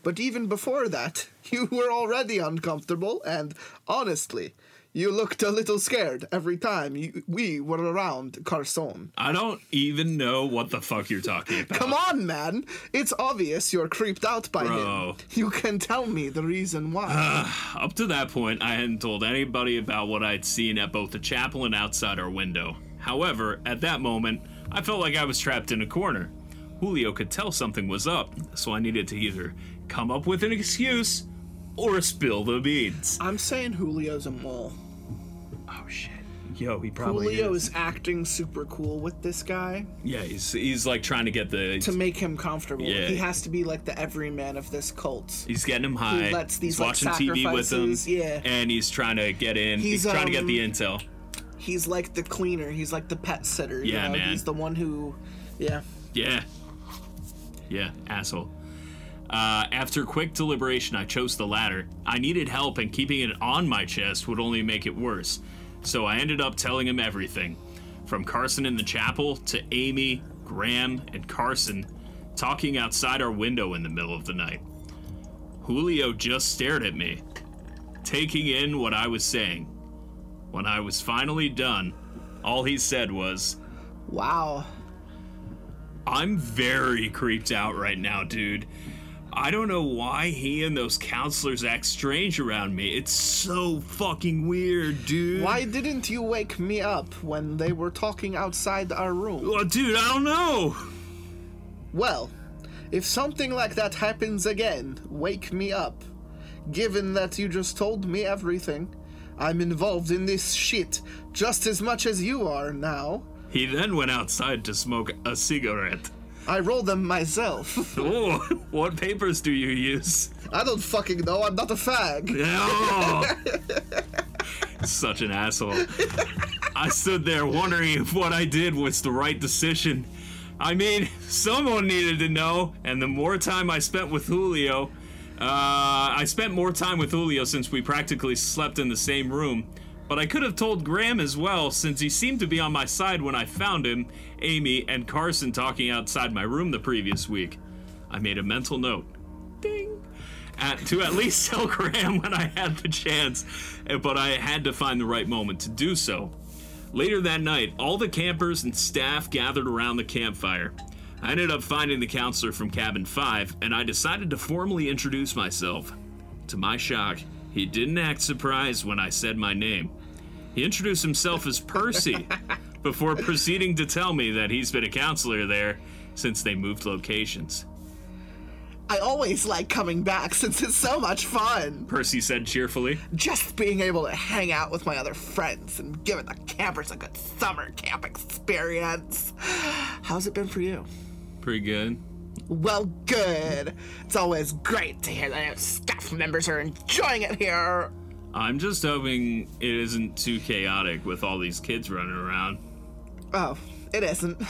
But even before that, [laughs] you were already uncomfortable, and honestly, you looked a little scared every time you, we were around Carson. I don't even know what the fuck you're talking about. Come on, man! It's obvious you're creeped out by Bro. him. You can tell me the reason why. [sighs] Up to that point, I hadn't told anybody about what I'd seen at both the chapel and outside our window. However, at that moment, I felt like I was trapped in a corner. Julio could tell something was up, so I needed to either come up with an excuse or spill the beans. I'm saying Julio's a mole. Oh shit. Yo, he probably Julio is. is acting super cool with this guy Yeah, he's he's like trying to get the to make him comfortable. Yeah. He has to be like the everyman of this cult. He's getting him high. lets these, he's like, watching TV with him. yeah. And he's trying to get in. He's, He's, trying to get the um, intel. He's like the cleaner. He's like the pet sitter. you Yeah, know? man. He's the one who, yeah. Yeah. Yeah, asshole. Uh, after quick deliberation, I chose the latter. I needed help, and keeping it on my chest would only make it worse. So I ended up telling him everything from Carson in the chapel to Amy, Graham, and Carson talking outside our window in the middle of the night. Julio just stared at me, taking in what I was saying. When I was finally done, all he said was, Wow. I'm very creeped out right now, dude. I don't know why he and those counselors act strange around me. It's so fucking weird, dude. Why didn't you wake me up when they were talking outside our room? Well, dude, I don't know. Well, if something like that happens again, wake me up. Given that you just told me everything, I'm involved in this shit just as much as you are now. He then went outside to smoke a cigarette. I roll them myself. [laughs] Oh, what papers do you use? I don't fucking know, I'm not a fag. Oh. [laughs] Such an asshole. I stood there wondering if what I did was the right decision. I mean, someone needed to know, and the more time I spent with Julio, uh, I spent more time with Julio since we practically slept in the same room. But I could have told Graham as well, since he seemed to be on my side when I found him, Amy, and Carson talking outside my room the previous week. I made a mental note. Ding at, to at least tell [laughs] Graham when I had the chance, eh, but I had to find the right moment to do so. Later that night, all the campers and staff gathered around the campfire. I ended up finding the counselor from Cabin 5, and I decided to formally introduce myself. To my shock, he didn't act surprised when I said my name. He introduced himself as Percy [laughs] before proceeding to tell me that he's been a counselor there since they moved locations. I always like coming back since it's so much fun. Percy said cheerfully. Just being able to hang out with my other friends and giving the campers a good summer camp experience. How's it been for you? Pretty good. Well, good. It's always great to hear that staff members are enjoying it here. I'm just hoping it isn't too chaotic with all these kids running around. Oh, it isn't.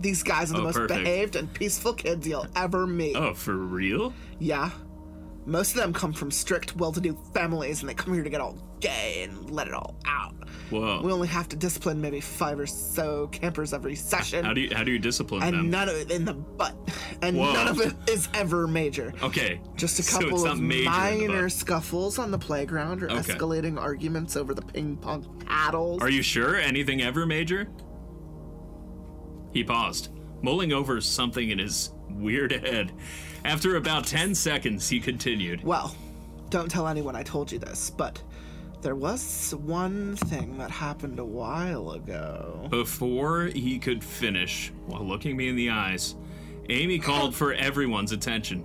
These guys are the Oh, most perfect. behaved and peaceful kids you'll ever meet. Oh, for real? Yeah. Most of them come from strict, well to do families and they come here to get all gay and let it all out. Whoa. We only have to discipline maybe five or so campers every session. how do you how do you discipline them? and them? none of it in the butt. And Whoa. none of it is ever major. okay. Just a couple not of major in the minor scuffles on the playground or Okay. escalating arguments over the ping pong paddles. Are you sure? Anything ever major? He paused, mulling over something in his weird [laughs] head. After about 10 seconds, he continued. Well, don't tell anyone I told you this, but there was one thing that happened a while ago. Before he could finish, while looking me in the eyes, Amy called [laughs] for everyone's attention.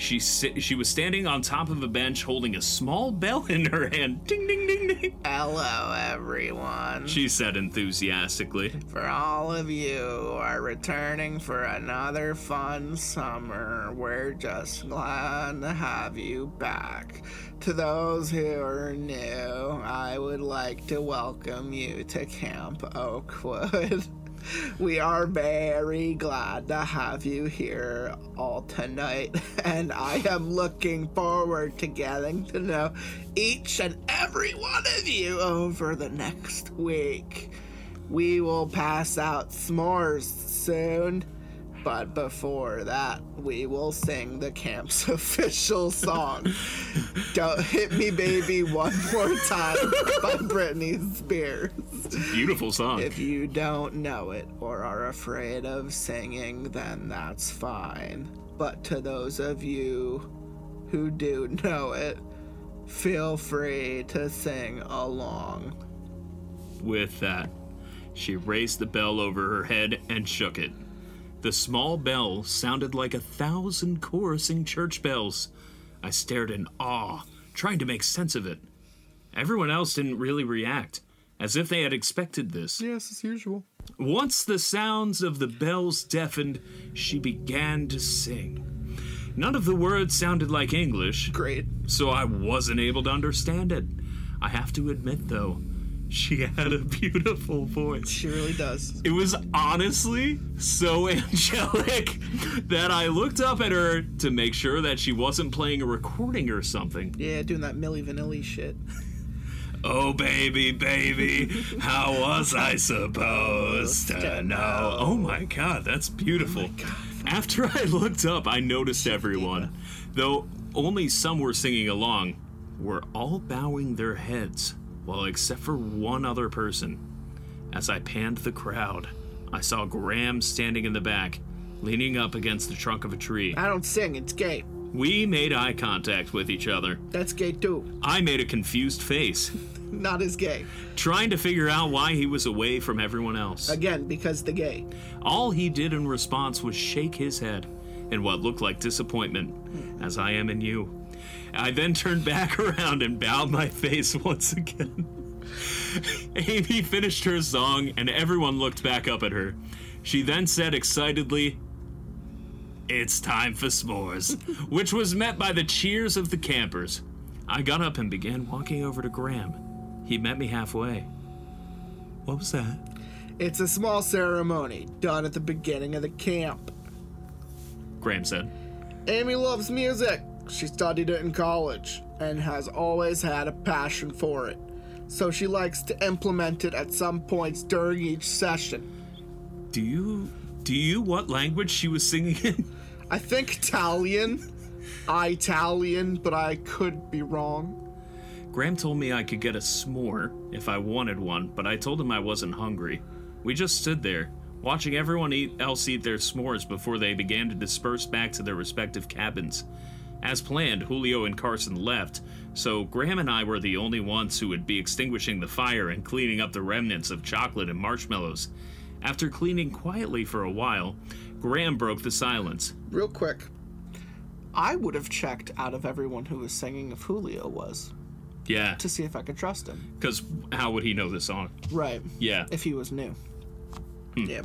She si- she was standing on top of a bench holding a small [laughs] bell in her hand. Ding ding ding ding. Hello, everyone. She said enthusiastically. For all of you who are returning for another fun summer, we're just glad to have you back. To those who are new, I would like to welcome you to Camp Oakwood. [laughs] We are very glad to have you here all tonight, [laughs] and I am looking forward to getting to know each and every one of you over the next week. We will pass out s'mores soon, but before that, we will sing the camp's [laughs] official song. Don't Hit Me Baby One More Time by Britney Spears. Beautiful song. If you don't know it or are afraid of singing, then that's fine. But to those of you who do know it, feel free to sing along. With that, She raised the bell over her head and shook it. The small bell sounded like a thousand chorusing church bells. I stared in awe, trying to make sense of it. Everyone else didn't really react, as if they had expected this. Yes, as usual. Once the sounds of the bells deafened, she began to sing. None of the words sounded like English, Great. so I wasn't able to understand it. I have to admit, though, she had a beautiful voice. She really does. It was honestly so [laughs] angelic that I looked up at her to make sure that she wasn't playing a recording or something. Yeah, doing that Milli Vanilli shit. Oh, baby, baby, how was I supposed to know? Oh my god, that's beautiful. Oh, After I looked up, I noticed everyone, though only some were singing along, were all bowing their heads, well, except for one other person. As I panned the crowd, I saw Graham standing in the back, leaning up against the trunk of a tree. I don't sing, it's gay. We made eye contact with each other. That's gay too. I made a confused face, [laughs] Not as gay. trying to figure out why he was away from everyone else. Again, because the gay. All he did in response was shake his head in what looked like disappointment, as I am in you. I then turned back [laughs] around and bowed my face once again. [laughs] Amy finished her song, and everyone looked back up at her. She then said excitedly, It's time for s'mores, [laughs] which was met by the cheers of the campers. I got up and began walking over to Graham. He met me halfway. What was that? It's a small ceremony done at the beginning of the camp. Graham said. Amy loves music. She studied it in college and has always had a passion for it. So she likes to implement it at some points during each session. Do you do you what language she was singing in? I think Italian. Italian, but I could be wrong. Graham told me I could get a s'more if I wanted one, but I told him I wasn't hungry. We just stood there, watching everyone eat, else eat their s'mores before they began to disperse back to their respective cabins. As planned, Julio and Carson left, so Graham and I were the only ones who would be extinguishing the fire and cleaning up the remnants of chocolate and marshmallows. After cleaning quietly for a while, Graham broke the silence. Real quick. I would have checked out of everyone who was singing if Julio was Yeah, to see if I could trust him. because how would he know the song? Right. Yeah. If he was new. Hmm. Yeah.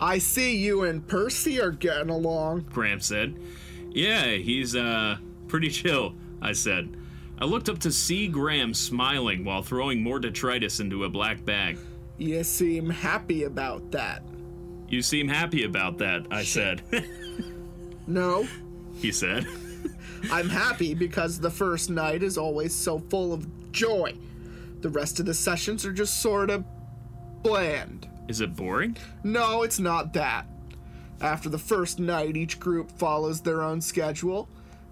I see you and Percy are getting along. Graham said. Yeah, he's, uh, pretty chill, I said. I looked up to see Graham smiling while throwing more detritus into a black bag. You seem happy about that. You seem happy about that, I said. [laughs] No, he said. I'm happy because the first night is always so full of joy. The rest of the sessions are just sort of bland. Is it boring? No, it's not that. After the first night, each group follows their own schedule,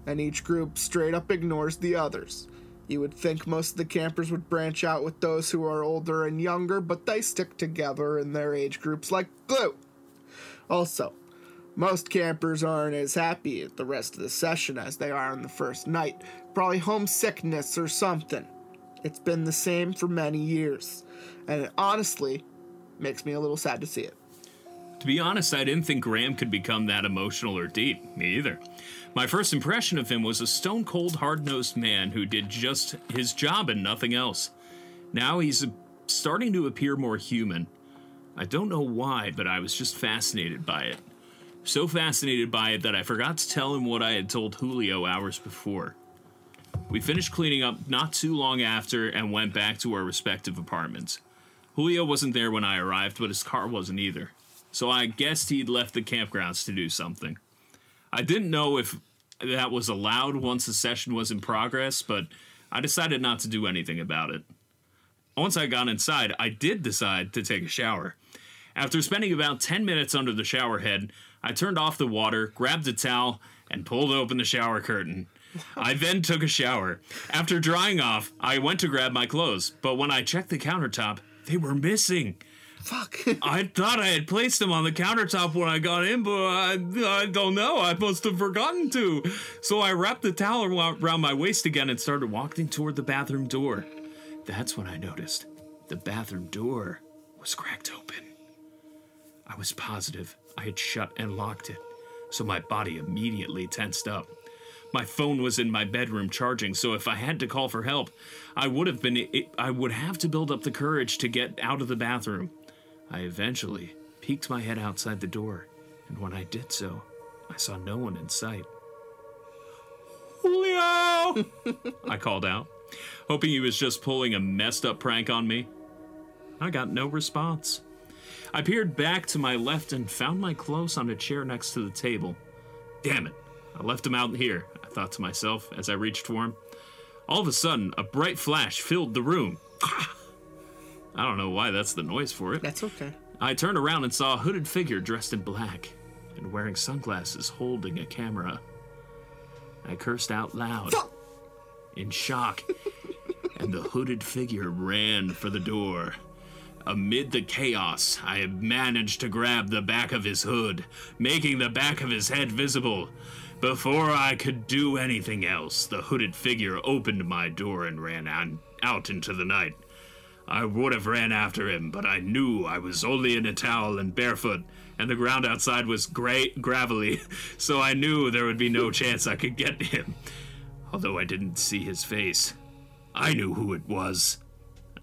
and each group straight up ignores the others. You would think most of the campers would branch out with those who are older and younger, but they stick together in their age groups like glue. Also, most campers aren't as happy at the rest of the session as they are on the first night. Probably homesickness or something. It's been the same for many years, and it honestly makes me a little sad to see it. To be honest, I didn't think Graham could become that emotional or deep. Me either. My first impression of him was a stone cold, hard nosed man who did just his job and nothing else. Now he's starting to appear more human. I don't know why, but I was just fascinated by it. So fascinated by it that I forgot to tell him what I had told Julio hours before. We finished cleaning up not too long after and went back to our respective apartments. Julio wasn't there when I arrived, but his car wasn't either. So I guessed he'd left the campgrounds to do something. I didn't know if that was allowed once the session was in progress, but I decided not to do anything about it. Once I got inside, I did decide to take a shower. After spending about 10 minutes under the shower head, I turned off the water, grabbed a towel, and pulled open the shower curtain. I then took a shower. After drying off, I went to grab my clothes, but when I checked the countertop, they were missing. Fuck. [laughs] I thought I had placed them on the countertop when I got in, but I, I don't know. I must have forgotten to. So I wrapped the towel around my waist again and started walking toward the bathroom door. That's when I noticed the bathroom door was cracked open. I was positive I had shut and locked it, so my body immediately tensed up. My phone was in my bedroom charging, so if I had to call for help, I would have been I would have to build up the courage to get out of the bathroom. I eventually peeked my head outside the door, and when I did so, I saw no one in sight. Julio! [laughs] I called out, hoping he was just pulling a messed up prank on me. I got no response. I peered back to my left and found my clothes on a chair next to the table. Damn it, I left him out here, I thought to myself as I reached for him. All of a sudden, a bright flash filled the room. [laughs] I don't know why that's the noise for it. That's okay. I turned around and saw a hooded figure dressed in black and wearing sunglasses holding a camera. I cursed out loud in shock, and the hooded figure ran for the door. Amid the chaos, I managed to grab the back of his hood, making the back of his head visible. Before I could do anything else, the hooded figure opened my door and ran out into the night. I would have ran after him, but I knew I was only in a towel and barefoot, and the ground outside was gray, gravelly, [laughs] so I knew there would be no [laughs] chance I could get him. Although I didn't see his face, I knew who it was.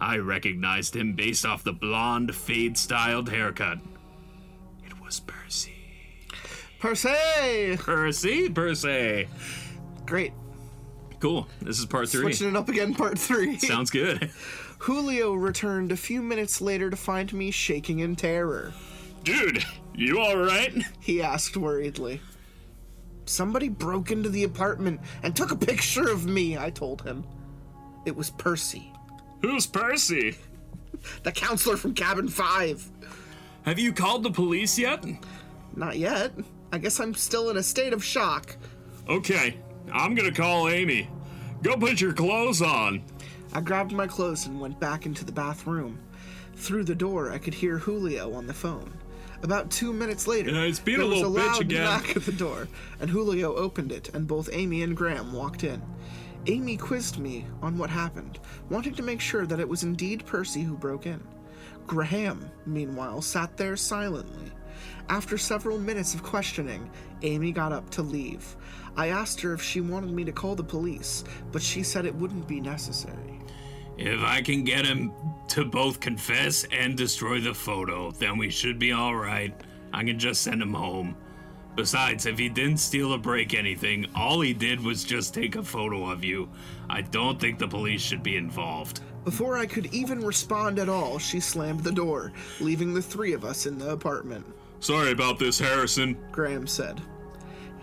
I recognized him based off the blonde, fade styled haircut. It was Percy. Percy! Percy? Percy. Great. Cool. This is part three. Switching it up again, part three. Sounds good. [laughs] Julio returned a few minutes later to find me shaking in terror. Dude, you alright? He asked worriedly. Somebody broke into the apartment and took a picture of me, I told him. It was Percy, Who's Percy? the counselor from Cabin 5. Have you called the police yet? Not yet. I guess I'm still in a state of shock. Okay, I'm gonna call Amy. Go put your clothes on. I grabbed my clothes and went back into the bathroom. Through the door, I could hear Julio on the phone. About two minutes later, Yeah, it's being there a was a loud again. knock at the door, and Julio opened it, and both Amy and Graham walked in. Amy quizzed me on what happened, wanting to make sure that it was indeed Percy who broke in. Graham, meanwhile, sat there silently. After several minutes of questioning, Amy got up to leave. I asked her if she wanted me to call the police, but she said it wouldn't be necessary. If I can get him to both confess and destroy the photo, then we should be alright. I can just send him home. Besides, if he didn't steal or break anything, all he did was just take a photo of you. I don't think the police should be involved. Before I could even respond at all, she slammed the door, leaving the three of us in the apartment. Sorry about this, Harrison. Graham said.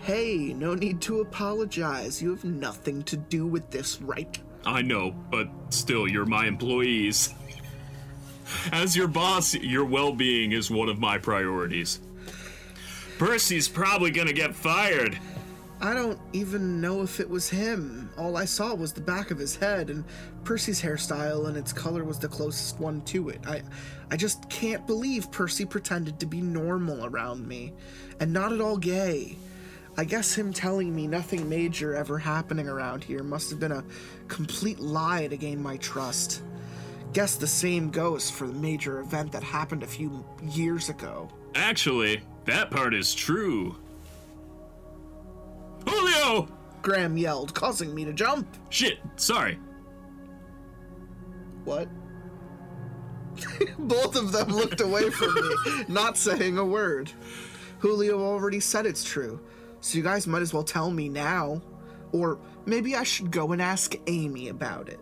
Hey, no need to apologize. You have nothing to do with this, right? I know, but still, you're my employees. As your boss, your well being is one of my priorities. Percy's probably gonna get fired. I don't even know if it was him. All I saw was the back of his head, and Percy's hairstyle and its color was the closest one to it. I, I just can't believe Percy pretended to be normal around me, and not at all gay. I guess him telling me nothing major ever happening around here must have been a complete lie to gain my trust. Guess the same goes for the major event that happened a few years ago. Actually, that part is true. Julio! Graham yelled, causing me to jump. Shit, sorry. What? [laughs] Both of them looked away from me, [laughs] not saying a word. Julio already said it's true, so you guys might as well tell me now. Or maybe I should go and ask Amy about it.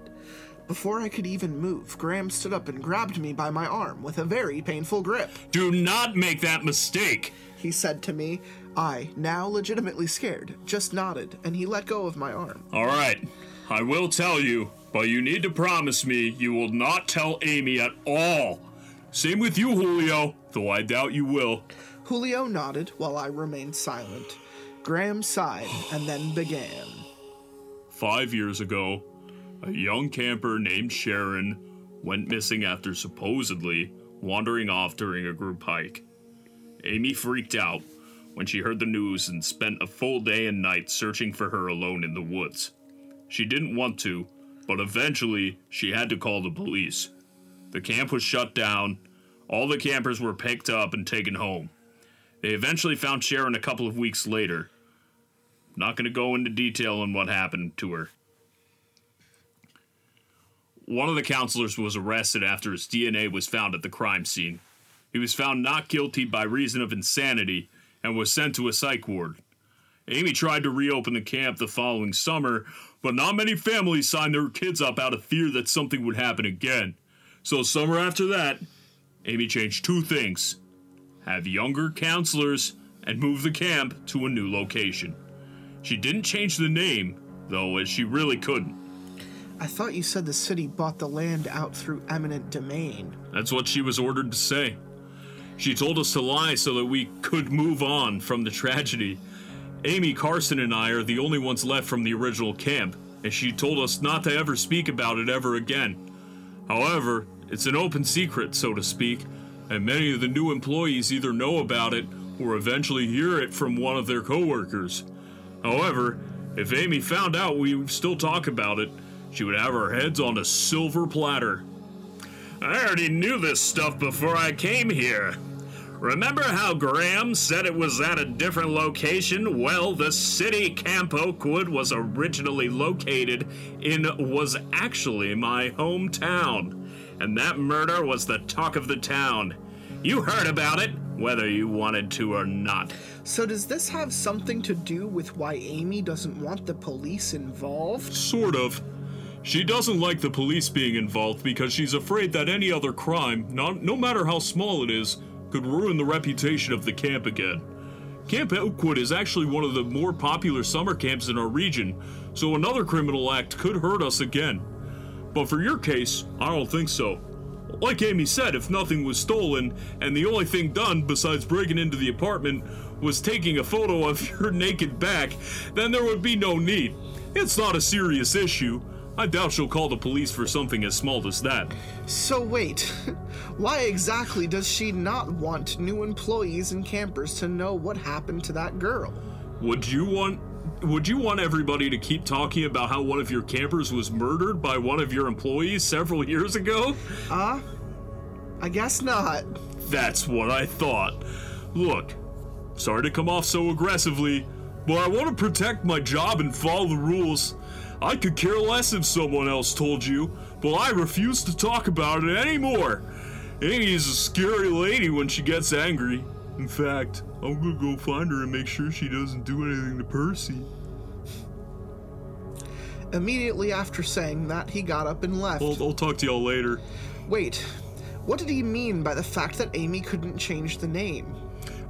Before I could even move, Graham stood up and grabbed me by my arm with a very painful grip. Do not make that mistake. He said to me. I, now legitimately scared, just nodded, and he let go of my arm. Alright, I will tell you, but you need to promise me you will not tell Amy at all. Same with you, Julio, though I doubt you will. Julio nodded while I remained silent. Graham sighed and then began. Five years ago, a young camper named Sharon went missing after supposedly wandering off during a group hike. Amy freaked out when she heard the news and spent a full day and night searching for her alone in the woods. She didn't want to, but eventually she had to call the police. The camp was shut down, All the campers were picked up and taken home. They eventually found Sharon a couple of weeks later. Not going to go into detail on what happened to her. One of the counselors was arrested after his DNA was found at the crime scene. He was found not guilty by reason of insanity and was sent to a psych ward. Amy tried to reopen the camp the following summer, but not many families signed their kids up out of fear that something would happen again. So, summer after that, Amy changed two things have younger counselors and move the camp to a new location. She didn't change the name, though, as she really couldn't. I thought you said the city bought the land out through eminent domain. That's what she was ordered to say. She told us to lie so that we could move on from the tragedy. Amy Carson and I are the only ones left from the original camp, and she told us not to ever speak about it ever again. However, it's an open secret, so to speak, and many of the new employees either know about it or eventually hear it from one of their coworkers. However, if Amy found out we still talk about it, she would have our heads on a silver platter. I already knew this stuff before I came here. Remember how Graham said it was at a different location? Well, the city Camp Oakwood was originally located in was actually my hometown. And that murder was the talk of the town. You heard about it, whether you wanted to or not. So, does this have something to do with why Amy doesn't want the police involved? Sort of. She doesn't like the police being involved because she's afraid that any other crime, not, no matter how small it is, could ruin the reputation of the camp again. Camp Oakwood is actually one of the more popular summer camps in our region, so another criminal act could hurt us again. But for your case, I don't think so. Like Amy said, if nothing was stolen, and the only thing done besides breaking into the apartment was taking a photo [laughs] of your naked back, then there would be no need. It's not a serious issue. I doubt she'll call the police for something as small as that. So, wait, [laughs] why exactly does she not want new employees and campers to know what happened to that girl? Would you want would you want everybody to keep talking about how one of your campers was murdered by one of your employees several years ago? Uh, I guess not. That's what I thought. Look, sorry to come off so aggressively, but I want to protect my job and follow the rules. I could care less if someone else told you, but I refuse to talk about it anymore. Amy is a scary lady when she gets angry. In fact, I'm gonna go find her and make sure she doesn't do anything to Percy. Immediately after saying that, he got up and left. I'll, I'll talk to y'all later. Wait, what did he mean by the fact that Amy couldn't change the name?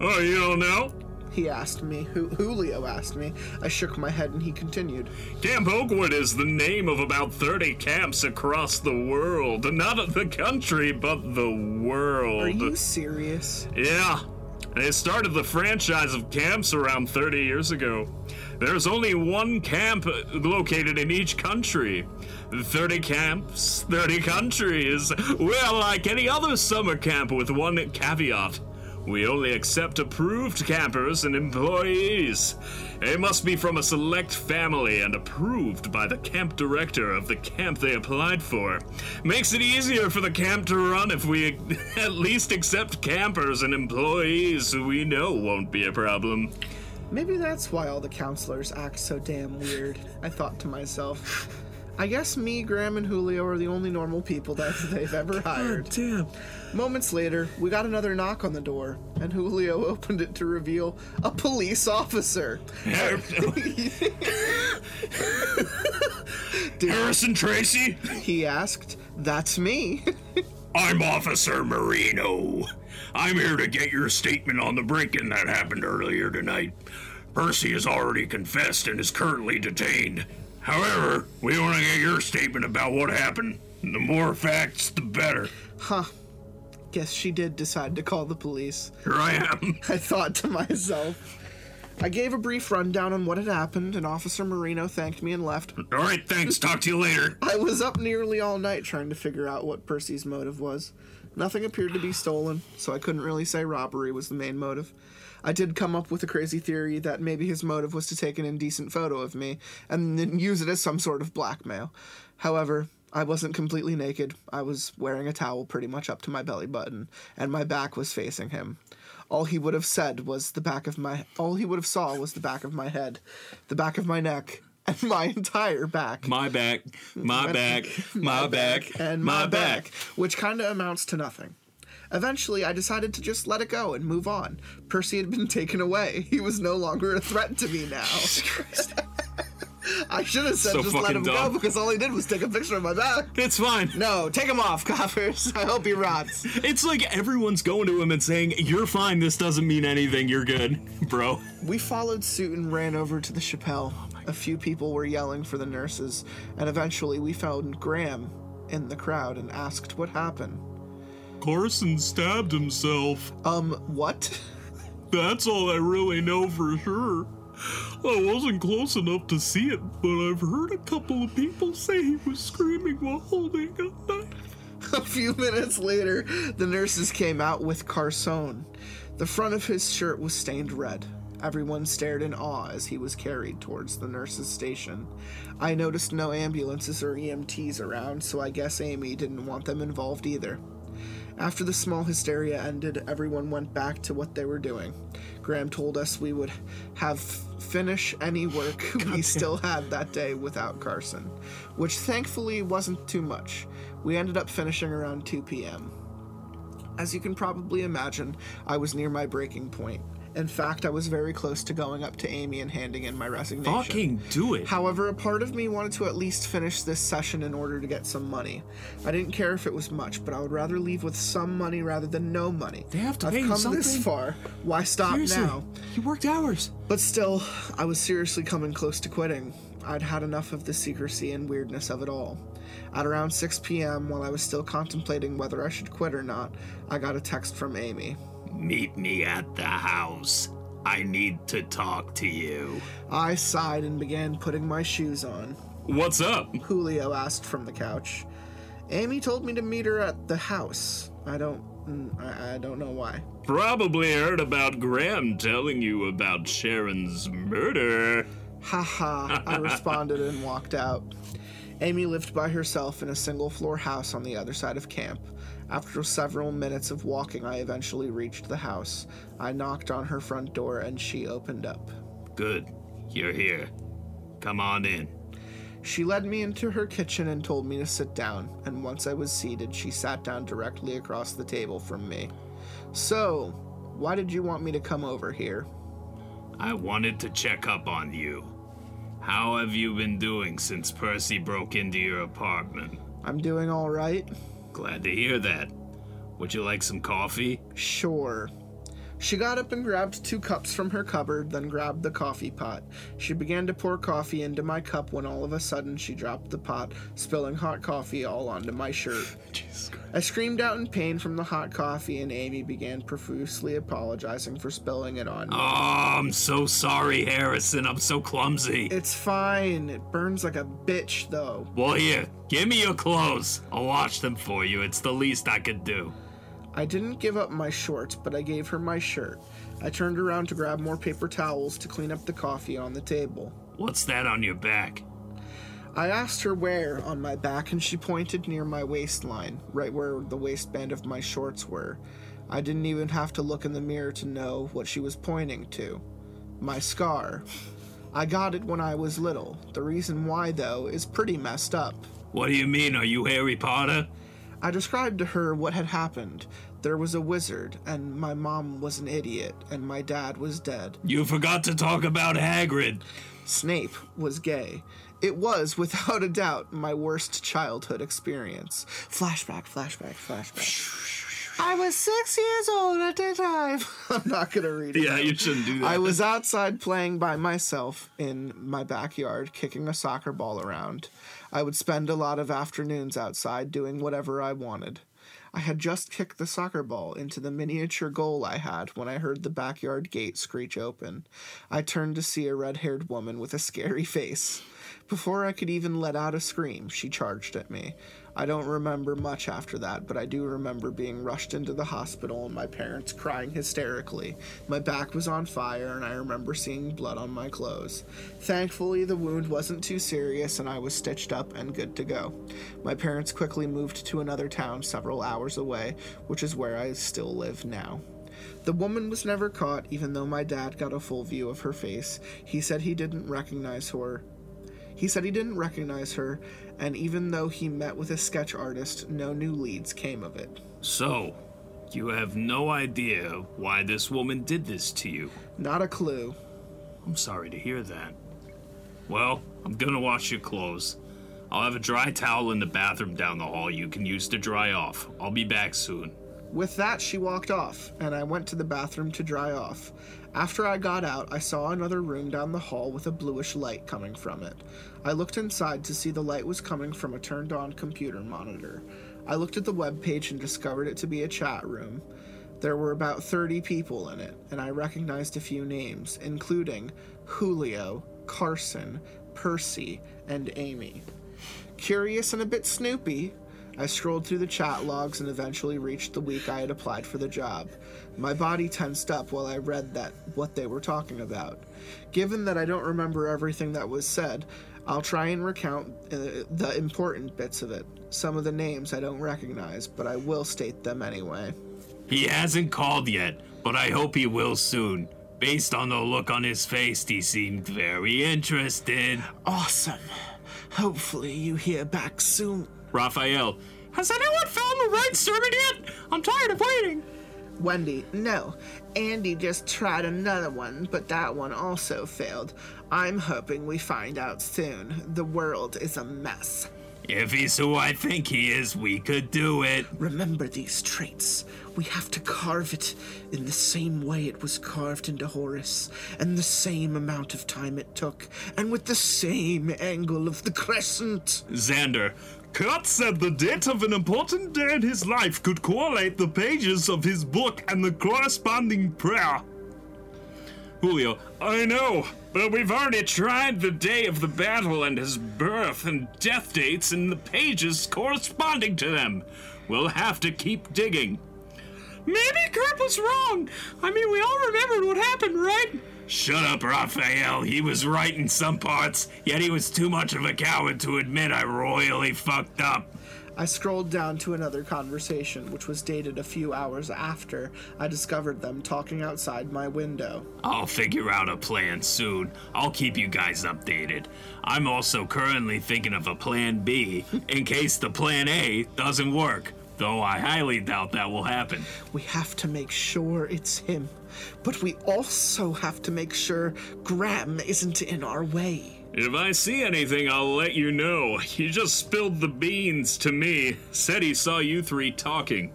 Oh, you don't know? He asked me. Hu- Julio asked me. I shook my head and he continued. Camp Oakwood is the name of about 30 camps across the world. Not the country, but the world. Are you serious? Yeah. They started the franchise of camps around 30 years ago. There's only one camp located in each country. 30 camps, 30 countries. We're like any other summer camp with one caveat. We only accept approved campers and employees. They must be from a select family and approved by the camp director of the camp they applied for. Makes it easier for the camp to run if we [laughs] at least accept campers and employees who we know won't be a problem. Maybe that's why all the counselors act so damn weird, I thought to myself. I guess me, Graham, and Julio are the only normal people that they've ever hired. Damn. Moments later, we got another knock on the door, and Julio [laughs] opened it to reveal a police officer. [laughs] Harrison Tracy? He asked, That's me. [laughs] I'm Officer Marino. I'm here to get your statement on the break-in that happened earlier tonight. Percy has already confessed and is currently detained. However, we want to get your statement about what happened. The more facts, the better. huh. Guess she did decide to call the police. Here I am. [laughs] I thought to myself. I gave a brief rundown on what had happened, and Officer Marino thanked me and left. All right, thanks. [laughs] Talk to you later. I was up nearly all night trying to figure out what Percy's motive was. Nothing appeared to be stolen, so I couldn't really say robbery was the main motive. I did come up with a crazy theory that maybe his motive was to take an indecent photo of me and then use it as some sort of blackmail. However, I wasn't completely naked. I was wearing a towel pretty much up to my belly button, and my back was facing him. All he would have said was the back of my all he would have saw was the back of my head, the back of my neck, and my entire back. My back, my back, my back, and my, back, which kind of amounts to nothing. Eventually, I decided to just let it go and move on. Percy had been [laughs] taken away. He was no longer a threat to me now. [laughs] I should have said So just let him go because all he did was take a picture of my back. It's fine. No, take him off, [laughs] coppers. I hope he rots. It's like everyone's going to him and saying, "You're fine. This doesn't mean anything. You're good, [laughs] bro." We followed suit and ran over to the chapel. A few people were yelling for the nurses, and eventually we found Graham in the crowd and asked what happened. Carson stabbed himself. Um, what? [laughs] That's all I really know for sure. I wasn't close enough to see it, but I've heard a couple of people say he was screaming while holding a knife. A few minutes later, the nurses came out with Carson. The front of his shirt was stained red. Everyone stared in awe as he was carried towards the nurses' station. I noticed no ambulances or EMTs around, so I guess Amy didn't want them involved either. After the small hysteria ended, everyone went back to what they were doing. Graham told us we would have finish any work [laughs] we still had that day without Carson, which thankfully wasn't too much. We ended up finishing around 2 p.m. As you can probably imagine, I was near my breaking point. In fact, I was very close to going up to Amy and handing in my resignation. Fucking do it. However, a part of me wanted to at least finish this session in order to get some money. I didn't care if it was much, but I would rather leave with some money rather than no money. They have to I've pay you come this far. Why stop Seriously, now? you worked hours. But still, I was seriously coming close to quitting. I'd had enough of the secrecy and weirdness of it all. At around 6 p.m., while I was still contemplating whether I should quit or not, I got a text from Amy. Meet me at the house. I need to talk to you. I sighed and began putting my shoes on. What's up? Julio asked from the couch. Amy told me to meet her at the house. I don't. I, I don't know why. Probably heard about Graham telling you about Sharon's murder. Haha, I [laughs] responded and walked out. Amy lived by herself in a single floor house on the other side of camp. After several minutes of walking, I eventually reached the house. I knocked on her front door and she opened up. Good. You're here. Come on in. She led me into her kitchen and told me to sit down, and once I was seated, she sat down directly across the table from me. So, why did you want me to come over here? I wanted to check up on you. How have you been doing since Percy broke into your apartment? I'm doing all right. Glad to hear that. Would you like some coffee? Sure. She got up and grabbed two cups from her cupboard, then grabbed the coffee pot. She began to pour coffee into my cup when all of a sudden she dropped the pot, spilling hot coffee all onto my shirt. [sighs] I screamed out in pain from the hot coffee, and Amy began profusely apologizing for spilling it on me. Oh, I'm so sorry, Harrison. I'm so clumsy. It's fine. It burns like a bitch, though. Well, here, give me your clothes. I'll wash them for you. It's the least I could do. I didn't give up my shorts, but I gave her my shirt. I turned around to grab more paper towels to clean up the coffee on the table. What's that on your back? I asked her where on my back, and she pointed near my waistline, right where the waistband of my shorts were. I didn't even have to look in the mirror to know what she was pointing to. My scar. I got it when I was little. The reason why, though, is pretty messed up. What do you mean? Are you Harry Potter? I described to her what had happened. There was a wizard, and my mom was an idiot, and my dad was dead. You forgot to talk about Hagrid. Snape was gay. It was, [laughs] without a doubt, my worst childhood experience. Flashback, flashback, flashback. I was six years old at the time. [laughs] I'm not gonna read it. Yeah, you shouldn't do that. I was outside playing by myself in my backyard, kicking a soccer ball around. I would spend a lot of afternoons outside doing whatever I wanted. I had just kicked the soccer ball into the miniature goal I had when I heard the backyard gate screech open. I turned to see a red haired woman with a scary [laughs] face. Before I could even let out a scream, she charged at me. I don't remember much after that, but I do remember being rushed into the hospital and my parents crying hysterically. My back was on fire, and I remember seeing blood on my clothes. Thankfully, the wound wasn't too serious, and I was stitched up and good to go. My parents quickly moved to another town several hours away, which is where I still live now. The woman was never caught, even though my dad got a full view of her face. He said he didn't recognize her. He said he didn't recognize her, and even though he met with a sketch artist, no new leads came of it. So, you have no idea why this woman did this to you. Not a clue. I'm sorry to hear that. Well, I'm gonna wash your clothes. I'll have a dry towel in the bathroom down the hall you can use to dry off. I'll be back soon. With that, she walked off, and I went to the bathroom to dry off. After I got out, I saw another room down the hall with a bluish light coming from it. I looked inside to see the light was coming from a turned on computer monitor. I looked at the web page and discovered it to be a chat room. There were about 30 people in it, and I recognized a few names, including Julio, Carson, Percy, and Amy. Curious and a bit snoopy, I scrolled through the chat logs and eventually reached the week I had applied for the job. My body tensed up while I read that what they were talking about. Given that I don't remember everything that was said, I'll try and recount uh, the important bits of it. Some of the names I don't recognize, but I will state them anyway. He hasn't called yet, but I hope he will soon. Based on the look on his face, he seemed very interested. Awesome. Hopefully you hear back soon. Raphael, has anyone found the right sermon yet? I'm tired of waiting. Wendy, no. Andy just tried another one, but that one also failed. I'm hoping we find out soon. The world is a mess. If he's who I think he is, we could do it. Remember these traits. We have to carve it in the same way it was carved into Horace, and the same amount of time it took, and with the same angle of the crescent. Xander, Kurt said the date of an important day in his life could correlate the pages of his book and the corresponding prayer. Julio, I know, but we've already tried the day of the battle and his birth and death dates and the pages corresponding to them. We'll have to keep digging. maybe Kurt was wrong. I mean, we all remembered what happened, right? Shut up, Raphael. He was right in some parts, yet he was too much of a coward to admit I royally fucked up. I scrolled down to another conversation, which was dated a few hours after I discovered them talking outside my window. I'll figure out a plan soon. I'll keep you guys updated. I'm also currently thinking of a plan B in case the plan A doesn't work, though I highly doubt that will happen. We have to make sure it's him, but we also have to make sure Graham isn't in our way. If I see anything, I'll let you know. He just spilled the beans to me. Said he saw you three talking.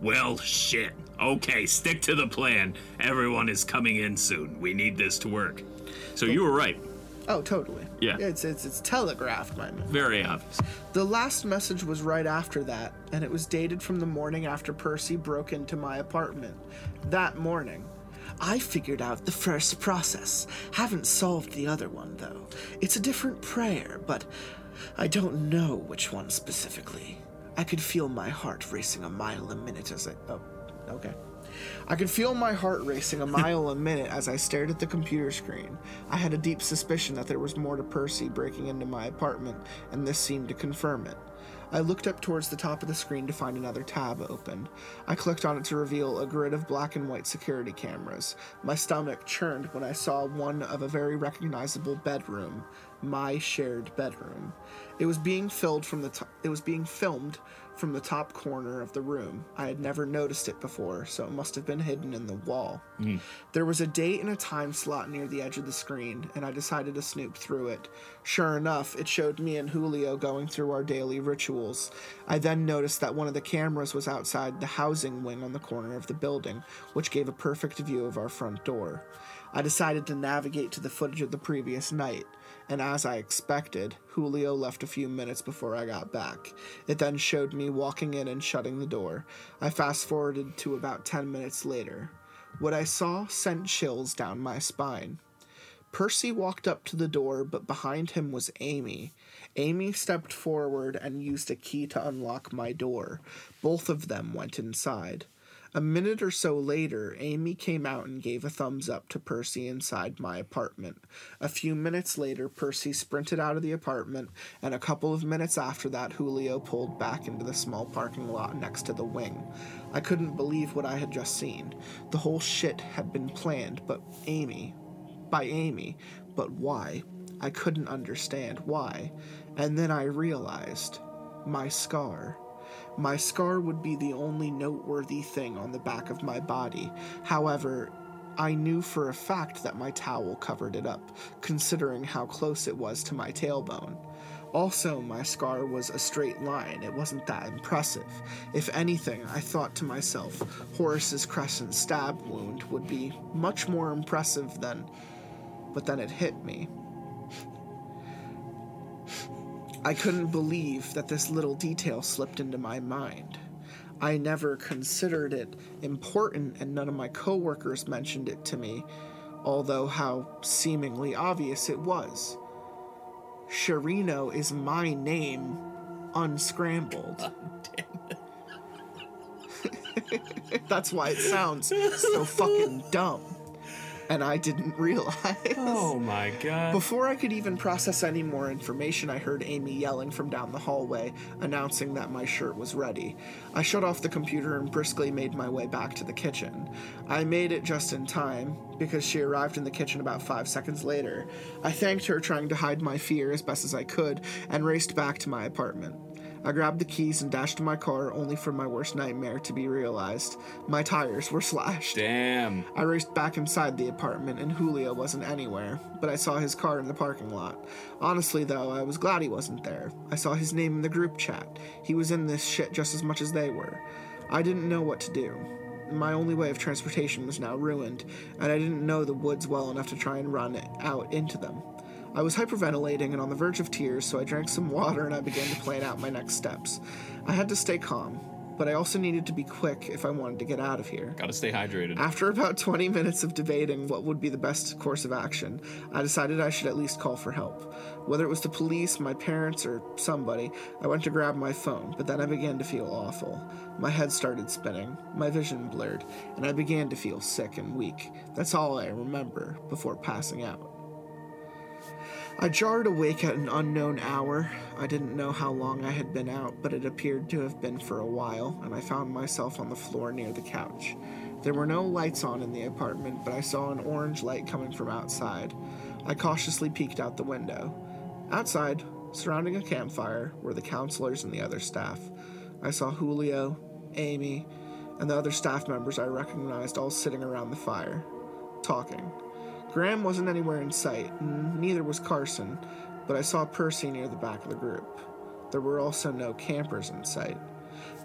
Well, shit. Okay, stick to the plan. Everyone is coming in soon. We need this to work. So you were right. Oh, totally. Yeah. It's it's it's telegraphed, my man. Very obvious. The last message was right after that, and it was dated from the morning after Percy broke into my apartment. That morning. I figured out the first process. Haven't solved the other one, though. It's a different prayer, but I don't know which one specifically. I could feel my heart racing a mile a minute as I. Oh, okay. I could feel my heart racing a [laughs] mile a minute as I stared at the computer screen. I had a deep suspicion that there was more to Percy breaking into my apartment, and this seemed to confirm it. I looked up towards the top of the screen to find another tab open. I clicked on it to reveal a grid of black and white security cameras. My stomach churned when I saw one of a very recognizable bedroom, my shared bedroom. It was being filled from the to- it was being filmed from the top corner of the room. I had never noticed it before, so it must have been hidden in the wall. Hmm. There was a date and a time slot near the edge of the screen, and I decided to snoop through it. Sure enough, it showed me and Julio going through our daily rituals. I then noticed that one of the cameras was outside the housing wing on the corner of the building, which gave a perfect view of our front door. I decided to navigate to the footage of the previous night, and as I expected, Julio left a few minutes before I got back. It then showed me walking in and shutting the door. I fast forwarded to about 10 minutes later. What I saw sent chills down my spine. Percy walked up to the door, but behind him was Amy. Amy stepped forward and used a key to unlock my door. Both of them went inside. A minute or so later, Amy came out and gave a thumbs up to Percy inside my apartment. A few minutes later, Percy sprinted out of the apartment, and a couple of minutes after that, Julio pulled back into the small parking lot next to the wing. I couldn't believe what I had just seen. The whole shit had been planned, but Amy. By Amy. But why? I couldn't understand why. And then I realized my scar. My scar would be the only noteworthy thing on the back of my body. However, I knew for a fact that my towel covered it up, considering how close it was to my tailbone. Also, my scar was a straight line. It wasn't that impressive. If anything, I thought to myself, Horace's crescent stab wound would be much more impressive than. But then it hit me. I couldn't believe that this little detail slipped into my mind. I never considered it important, and none of my coworkers mentioned it to me, although how seemingly obvious it was. Sharrino is my name, unscrambled. [laughs] Oh, [laughs] That's why it sounds so fucking dumb. And I didn't [laughs] realize. Oh my god. Before I could even process any more information, I heard Amy yelling from down the hallway, announcing that my shirt was ready. I shut off the computer and briskly made my way back to the kitchen. I made it just in time, because she arrived in the kitchen about five seconds later. I thanked her, trying to hide my fear as best as I could, and raced back to my apartment. I grabbed the keys and dashed to my car, only for my worst nightmare to be realized. My tires were slashed. Damn. I raced back inside the apartment, and Julio wasn't anywhere, but I saw his car in the parking lot. Honestly, though, I was glad he wasn't there. I saw his name in the group chat. He was in this shit just as much as they were. I didn't know what to do. My only way of transportation was now ruined, and I didn't know the woods well enough to try and run out into them. I was hyperventilating and on the verge of tears, so I drank some water and I began to plan out my next steps. I had to stay calm, but I also needed to be quick if I wanted to get out of here. Gotta stay hydrated. After about 20 minutes of debating what would be the best course of action, I decided I should at least call for help. Whether it was the police, my parents, or somebody, I went to grab my phone, but then I began to feel awful. My head started spinning, my vision blurred, and I began to feel sick and weak. That's all I remember before passing out. I jarred awake at an unknown hour. I didn't know how long I had been out, but it appeared to have been for a while, and I found myself on the floor near the couch. There were no lights on in the apartment, but I saw an orange light coming from outside. I cautiously peeked out the window. Outside, surrounding a campfire, were the counselors and the other staff. I saw Julio, Amy, and the other staff members I recognized all sitting around the fire, talking. Graham wasn't anywhere in sight, and neither was Carson, but I saw Percy near the back of the group. There were also no campers in sight.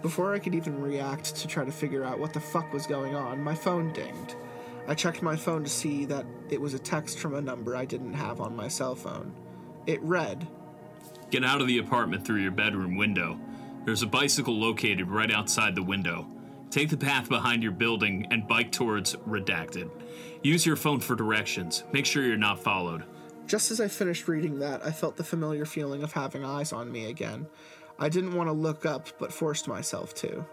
Before I could even react to try to figure out what the fuck was going on, my phone dinged. I checked my phone to see that it was a text from a number I didn't have on my cell phone. It read, Get out of the apartment through your bedroom window. There's a bicycle located right outside the window. Take the path behind your building and bike towards Redacted. Use your phone for directions. Make sure you're not followed. Just as I finished reading that, I felt the familiar feeling of having eyes on me again. I didn't want to look up, but forced myself to.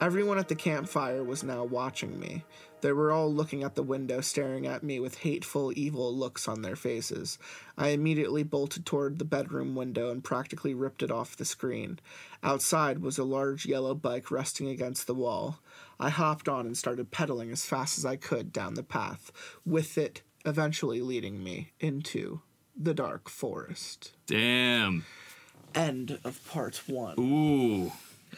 Everyone at the campfire was now watching me. They were all looking at the window, staring at me with hateful, evil looks on their faces. I immediately bolted toward the bedroom window and practically ripped it off the screen. Outside was a large yellow bike resting against the wall. I hopped on and started pedaling as fast as I could down the path, with it eventually leading me into the dark forest. Damn. End of part one. Ooh.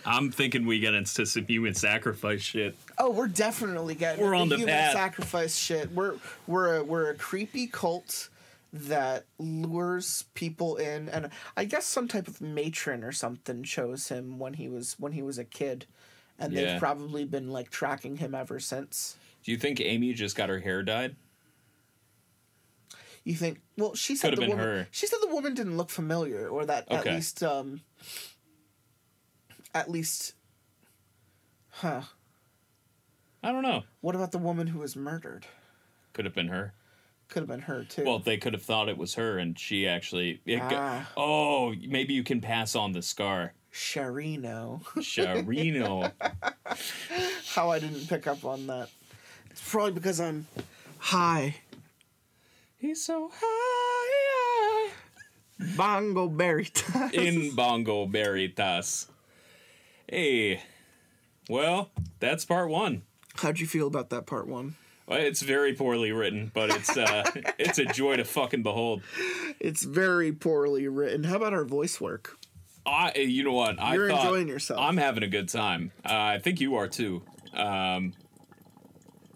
I'm thinking we get into some human sacrifice shit. Oh, we're definitely getting We're on the human path. sacrifice shit. We're we're a, we're a creepy cult that lures people in, and I guess some type of matron or something chose him when he was when he was a kid, and Yeah. they've probably been like tracking him ever since. Do you think Amy just got her hair dyed? You think? Well, she said Could've the woman. her. She said the woman didn't look familiar, or that at least um. At least, huh? I don't know. What about the woman who was murdered? Could have been her. Could have been her too. Well, they could have thought it was her, and she actually. Ah. oh, maybe you can pass on the scar. Sharrino. Sharrino. [laughs] How I didn't pick up on that. It's probably because I'm high. He's so high. Bongo time. In Bongo Veritas. Hey. Well, that's part one. How'd you feel about that part one? Well, It's very poorly written, but it's uh [laughs] it's a joy to fucking behold. It's very poorly written. How about our voice work? I you know what? I You're thought enjoying yourself. I'm having a good time. Uh, I think you are too. Um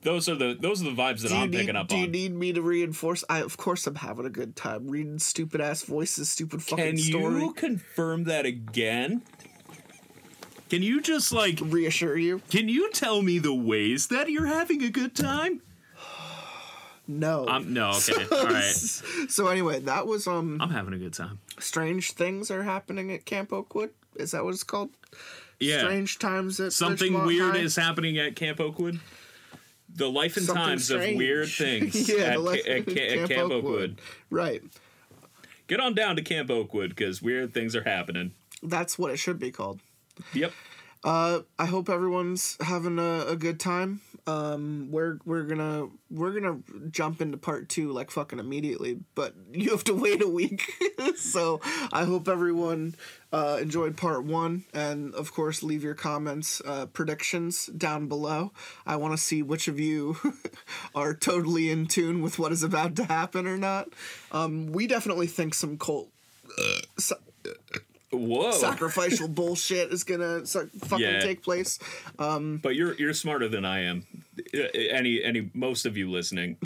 those are the those are the vibes that I'm need, picking up on. do you need me to reinforce? I of course I'm having a good time reading stupid ass voices, stupid fucking Can story. you confirm that again? Can you just like Reassure you? Can you tell me the ways that you're having a good time? No. um no, [laughs] okay. All right. so anyway, that was um I'm having a good time. strange things are happening at Camp Oakwood. Is that what it's called? Yeah. Strange times at Something weird High? is happening at Camp Oakwood. The life and Something times strange. of weird [laughs] things yeah, at, the life at, at Camp, Oakwood. Right. Get on down to Camp Oakwood because weird things are happening. That's what it should be called. Yep. Uh, I hope everyone's having a, a good time. Um, we're we're gonna we're gonna jump into part two like fucking immediately, but [laughs] you have to wait a week. [laughs] so I hope everyone uh, enjoyed part one, and of course leave your comments, uh, predictions down below. I want to see which of you [laughs] are totally in tune with what is about to happen or not. Um, we definitely think some cult. [sniffs] sa- Whoa. sacrificial bullshit is gonna so- fucking Yeah. take place. But you're you're smarter than I am. Uh, Any any most of you listening.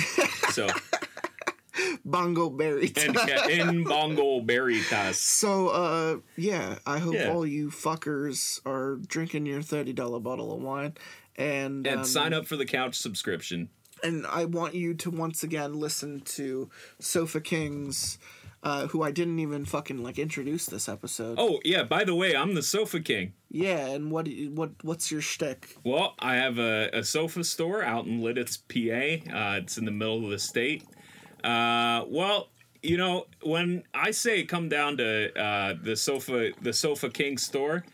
So [laughs] Bongo berry. and ca- in Bongo Veritas. So, uh, yeah, I hope Yeah. all you fuckers are drinking your thirty dollar bottle of wine, and And um, sign up for the couch subscription. And I want you to once again listen to Sofa Kings, uh, who I didn't even fucking like introduce this episode. Oh yeah, by the way, I'm the Sofa King. yeah, and what what what's your shtick? Well, I have a, a sofa store out in Lititz, PA. Uh, it's in the middle of the state. Uh, well, you know, when I say come down to uh, the sofa, the Sofa King store,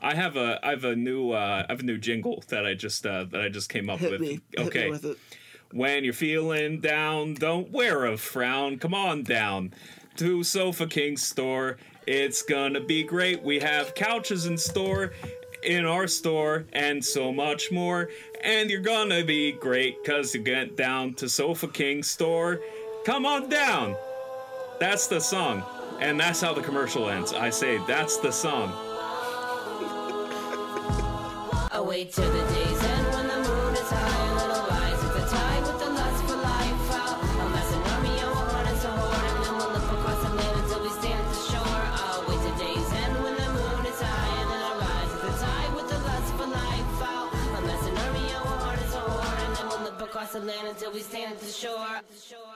I have a I have a new uh, I have a new jingle that I just uh, that I just came up Hit with. me, okay, with it. when you're feeling down, don't wear a frown. Come on down to Sofa King store. It's gonna be great. We have couches in store in our store and so much more. And you're gonna be great because you get down to Sofa King store. Come on down. That's the song. And that's how the commercial ends. I say that's the song. [laughs] Wait till the day's the land until we stand at. The shore.